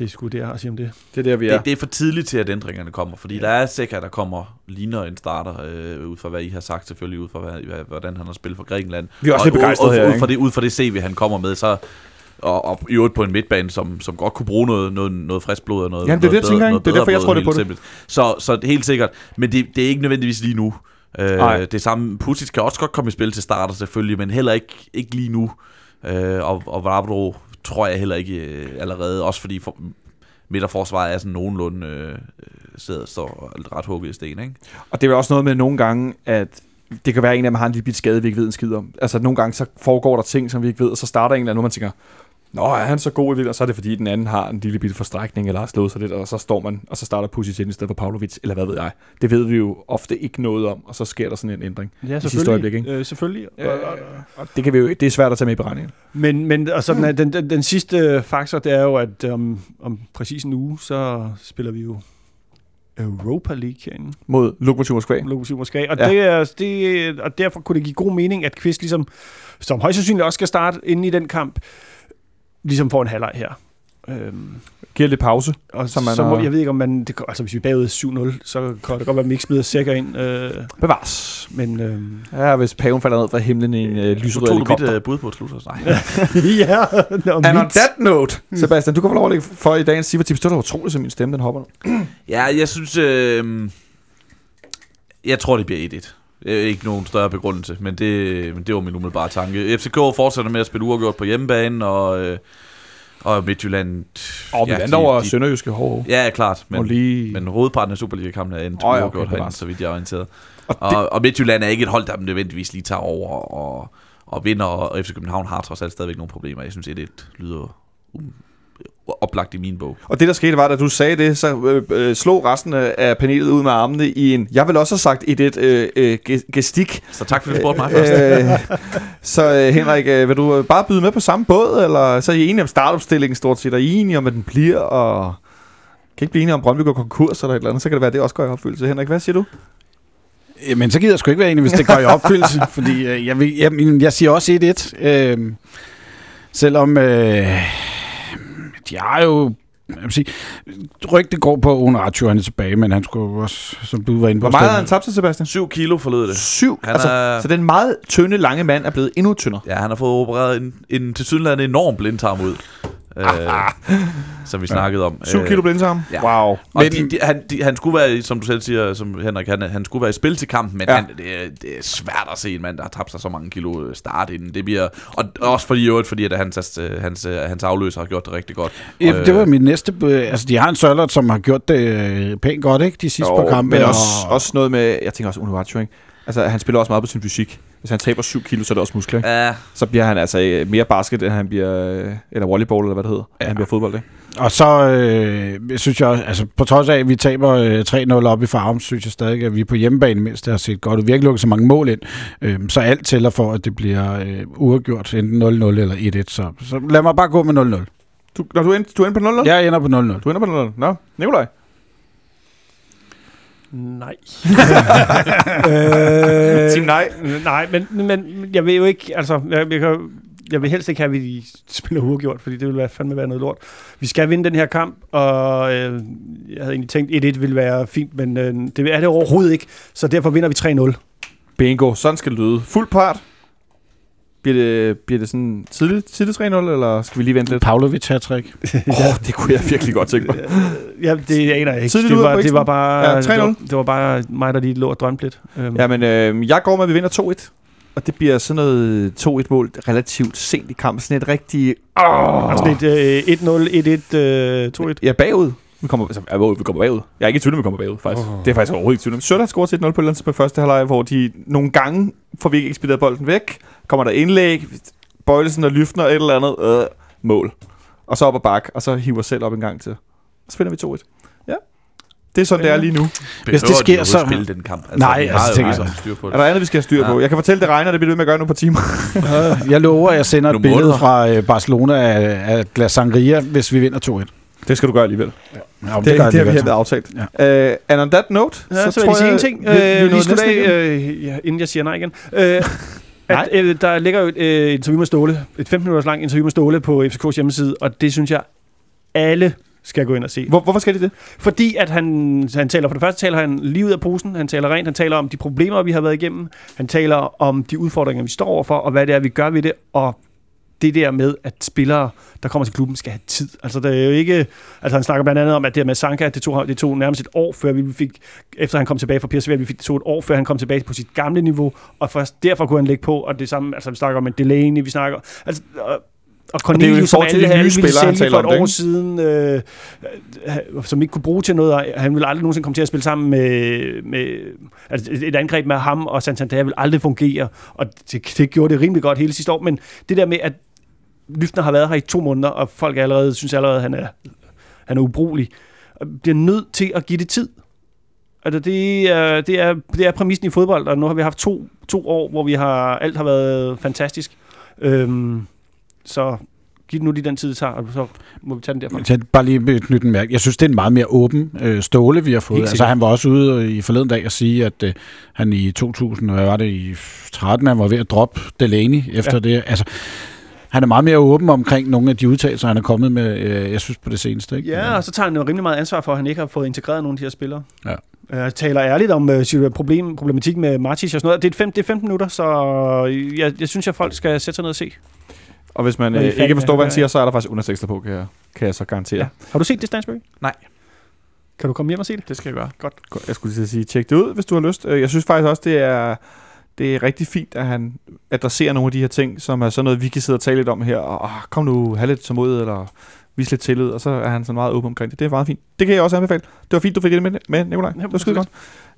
det er sgu det, jeg har at sige om det. Det er der, vi Ja. er. Det, det er for tidligt til, at ændringerne kommer, fordi ja. der er sikkert, der kommer ligner en starter, øh, ud fra hvad I har sagt selvfølgelig, ud fra hvad, hvordan han har spillet for Grækenland. Vi er også Og lidt begejstrede her, ud, fra det, ud fra det CV, han kommer med, så og, og i øvrigt på en midtbane, som, som godt kunne bruge noget, noget, noget frisk blod og noget, Jamen, det er noget det, ikke? noget Det er derfor, jeg bedre tror det på det. simpelt. Så, så helt sikkert, men det, det er ikke nødvendigvis lige nu. Nej. Øh, det samme, Putic kan også godt komme i spil til starter selvfølgelig, men heller ikke, ikke lige nu. Øh, og, og Vavro tror jeg heller ikke øh, allerede, også fordi for, midterforsvaret er sådan nogenlunde øh, sidder, står ret hugget i sten, ikke? Og det er også noget med nogle gange, at det kan være, at en af dem har en lille bit skade, vi ikke ved en skid om. Altså nogle gange så foregår der ting, som vi ikke ved, og så starter en eller anden, og man tænker, Nå, er han så god i virkeligheden? Og så er det fordi, den anden har en lille bitte forstrækning, eller har slået sig lidt, og så står man, og så starter Pusic ind i stedet for Pavlovic, eller hvad ved jeg. Det ved vi jo ofte ikke noget om, og så sker der sådan en ændring. Ja, sidste øjeblik, ikke? Øh, selvfølgelig. Øh, og det, kan vi jo, det er svært at tage med i beregningen. Men, men og sådan, den, den, den sidste faktor, det er jo, at om, om præcis en uge, så spiller vi jo Europa League herinde. Mod Lokomotiv Moskva. Lokomotiv Moskva. Og, ja. det er, det, og derfor kunne det give god mening, at Kvist ligesom, som højst sandsynligt også skal starte inde i den kamp, ligesom får en halvleg her. Øhm, Giver lidt pause. og Som man så må, har- jeg ved ikke, om man... Det, altså, hvis vi er bagud 7-0, så kan det godt være, at man ikke smider sækker ind. Øh, Bevares. men... Øhm, Ja, hvis paven falder ned fra himlen i en øh, Nu lyserød tog du mit helikopter. øh, bud på et slut. Nej. ja, og And on mit- that note, Sebastian, du kan få lov at lægge for i dagens Siver-tips. Det er utroligt, som min stemme den hopper nu. Ja, jeg synes... Øh, jeg tror, det bliver 1-1. Øh, Ikke nogen større begrundelse, men det, men det var min umiddelbare tanke. FCK fortsætter med at spille uafgjort på hjemmebane, og, øh, og Midtjylland... Og vi ja, de- over de- Sønderjyske hov. Ja, klart, Men, og lige... men hovedparten af Superliga-kampen er endt oh, ja, uafgjort okay, herinde, så vidt jeg er orienteret. og det, Og, og Midtjylland er ikke et hold, der nødvendigvis lige tager over og, og vinder, og FC København har trods alt stadigvæk nogle problemer. Jeg synes, 1-1 lyder um, oplagt i min bog. og det, der skete, var, da du sagde det, så øh, øh, slog resten af panelet ud med armene i en... Jeg vil også have sagt et et øh, øh, ge- gestik. Så tak for, at du spurgte mig først. Øh, så øh, Henrik, øh, vil du bare byde med på samme båd, eller så er I enige om startopstillingen stort set, og I er enige om, hvad den bliver, og kan ikke blive enige om, Brøndby går konkurs eller et eller andet, så kan det være, at det også går i opfyldelse. Henrik, hvad siger du? Men så gider jeg sgu ikke være enig, hvis det går i opfyldelse. fordi øh, jeg, vil, jeg, jeg siger også 1-1. Øh, selvom øh, de har jo... Jeg vil sige, rygte går på, at Onacho han er tilbage, men han skulle også, som du var inde på... Hvor meget har stemme- han tabt til, Sebastian? 7 kilo forlød det. Syv. Han Altså, er- Så den meget tynde, lange mand er blevet endnu tyndere. Ja, han har fået opereret en, en til sydenlandet enorm blindtarm ud. øh, som vi snakkede om. 7 Øh, kilo blindtarm. ja. Wow. Og Men- de, de, han, de, han skulle være, i- som du selv siger, som Henrik, han, han skulle være i spil til kampen, men Ja. ja. han, det, er, det er svært at se en mand, der har tabt sig så mange kilo øh, start inden. Det bliver, og også fordi, i øvrigt, fordi at hans, øh, hans, øh, hans afløser har gjort det rigtig godt. Ja, Øh, det var mit næste... øh, Altså, de har en Sørlot, som har gjort det øh, pænt godt, ikke? De sidste Jo, par kampe. men og- også, også noget med, jeg tænker også Unuachu, ikke? Altså, han spiller også meget på sin fysik. Hvis han taber 7 kilo, så er det også muskler, ikke? Ja, Så bliver han altså øh, mere basket, end han bliver, øh, eller volleyball, eller hvad det hedder, ja. han bliver fodbold, ikke? Og så øh, jeg synes jeg også, altså på trods af, at vi taber øh, 3-0 op i farm, synes jeg stadig, at vi på hjemmebane mindst har set godt. Vi har ikke lukket så mange mål ind, øh, så alt tæller for, at det bliver øh, uafgjort, enten 0-0 eller 1-1. Så, så lad mig bare gå med 0-0. Du, når du, er, du er inde på 0 Jeg ender på 0-0. Du ender på 0 Nå, Nikolaj. Nej. øh, Team nej. Nej, men, men jeg vil jo ikke, altså, jeg, jeg, kan, jeg vil helst ikke have, at vi spiller uafgjort, fordi det vil være, fandme være noget lort. Vi skal vinde den her kamp, og øh, jeg havde egentlig tænkt, 1-1 ville være fint, men øh, det er det overhovedet ikke, så derfor vinder vi 3-0. Bingo, sådan skal det lyde. Fuld part. Bliver det, bliver det sådan tidligt, tidligt 3-0, eller skal vi lige vente lidt? Pavlovic hat Åh, oh, det kunne jeg virkelig godt tænke mig. Ja, det aner jeg ikke. Tidligt Det var, på det var bare, Ja, det, 3-0. var, det var bare mig, der lige lå og drømte lidt. Øhm, Jamen, øh, jeg går med, at vi vinder 2-1. Og det bliver sådan noget 2-1-mål relativt sent i kampen. Sådan et rigtig... Oh, Altså lidt øh, 1-0, 1-1, øh, 2-1. Ja, bagud. Vi kommer, altså, ja, vi kommer bagud. Jeg er ikke i tvivl, vi kommer bagud, faktisk. Oh. Det er faktisk overhovedet ikke i tvivl. har scoret til 1-0 på et eller andet på første halvleg, hvor de nogle gange får vi ikke ekspederet bolden væk. Kommer der indlæg, Bøjlesen og Lyftner et eller andet øh, mål. Og så op og bak, og så hiver selv op en gang til. Så finder vi 2-1. Ja. Det er sådan, det er lige nu. Hvis det sker, så- spille den kamp. Altså, Nej, vi altså, tænker jeg- sådan styr på Er det. der andet, vi skal have styr på? Ja. Jeg kan fortælle, det regner, det bliver ved med at gøre nu på timer. Jeg lover, at jeg sender et billede fra øh, Barcelona af, af Glas Sangria, hvis vi vinder 2-1. Det skal du gøre alligevel. Ja, Det, gør det, jeg det har vi hermed aftalt. Ja. Uh, and on that note, Ja, så, så vil jeg sige en ting, vi, vi er øh, lige slutte af, øh, ja, inden jeg siger nej igen. Øh. at, øh, der ligger jo et øh, interview med Ståle, et 15 minutters langt interview med Ståle på FCK's hjemmeside, og det synes jeg, alle skal gå ind og se. Hvor, hvorfor skal de det? Fordi at han, han taler, for det første taler han lige ud af posen, han taler rent, han taler om de problemer, vi har været igennem, han taler om de udfordringer, vi står overfor, og hvad det er, vi gør ved det, og det der med, at spillere, der kommer til klubben, skal have tid. Altså, det er jo ikke... Altså, han snakker blandt andet om, at det med Sanka, det tog, det tog nærmest et år, før vi fik... Efter han kom tilbage fra PSV, vi fik det tog et år, før han kom tilbage på sit gamle niveau, og først derfor kunne han lægge på, og det samme... Altså, vi snakker om en Delaney, vi snakker... Altså, og, og det er jo Cornelius, som alle, alle ville sælge for et det, år ikke? siden, øh, øh, som ikke kunne bruge til noget, og han ville aldrig nogensinde komme til at spille sammen med, med altså et angreb med ham og Santander vil aldrig fungere, og det, det gjorde det rimelig godt hele sidste år, men det der med, at Lyftner har været her i to måneder, og folk allerede synes allerede, at han er, han er ubrugelig, og bliver nødt til at give det tid. Altså det er, det, er, det er præmissen i fodbold, og nu har vi haft to, to år, hvor vi har alt har været fantastisk. Øhm, så giv det nu lige den tid, det tager, og så må vi tage den derfra. Jeg bare lige et nyt mærke. Jeg synes, det er en meget mere åben øh, ståle, vi har fået. Altså, han var også ude i forleden dag og sige, at øh, han i 2000, hvad var det, i 13, han var ved at droppe Delaney efter ja. det. Altså, han er meget mere åben omkring nogle af de udtalelser, han er kommet med, øh, jeg synes, på det seneste. Ikke? Ja, og så tager han jo rimelig meget ansvar for, at han ikke har fået integreret nogle af de her spillere. Ja. Jeg taler ærligt om uh, problem, problematik med Martic og sådan noget. Det er, fem, det er 15 minutter, så jeg, jeg synes, at folk skal sætte sig ned og se. Og hvis man øh, ikke forstår, hvad han siger, så er der faktisk undertekster på, kan jeg, kan jeg så garantere. Ja. Har du set det, Stansberg? Nej. Kan du komme hjem og se det? Det skal jeg gøre. Godt. Jeg skulle lige sige, tjek det ud, hvis du har lyst. Øh, Jeg synes faktisk også, det er, det er rigtig fint, at han adresserer nogle af de her ting, som er sådan noget, vi kan sidde og tale lidt om her. Og oh, kom nu, have lidt mod eller vis lidt tillid. Og så er han sådan meget åben omkring det. Det er meget fint. Det kan jeg også anbefale. Det var fint, du fik det med, med Nikolaj. Det var skide godt.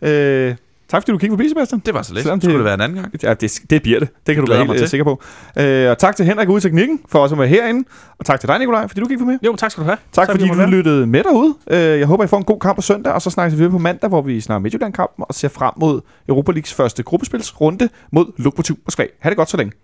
Øh, tak fordi du kiggede forbi, Sebastian. Det var så lidt. Selvom Det skulle det- det være en anden gang. Ja, det, det bliver det. Det kan du glæder være helt øh, til. sikker på. Øh, og tak til Henrik ude i teknikken, for også at være herinde. Og tak til dig, Nikolaj, fordi du gik for med. Jo, tak skal du have. Tak Så fordi du lyttede med derude. Øh, Jeg håber, I får en god kamp på søndag, og så snakkes vi videre på mandag, hvor vi snakker Midtjylland-kampen og ser frem mod Europa Leagues første gruppespilsrunde mod Lokomotiv Moskva. Ha' det godt så længe.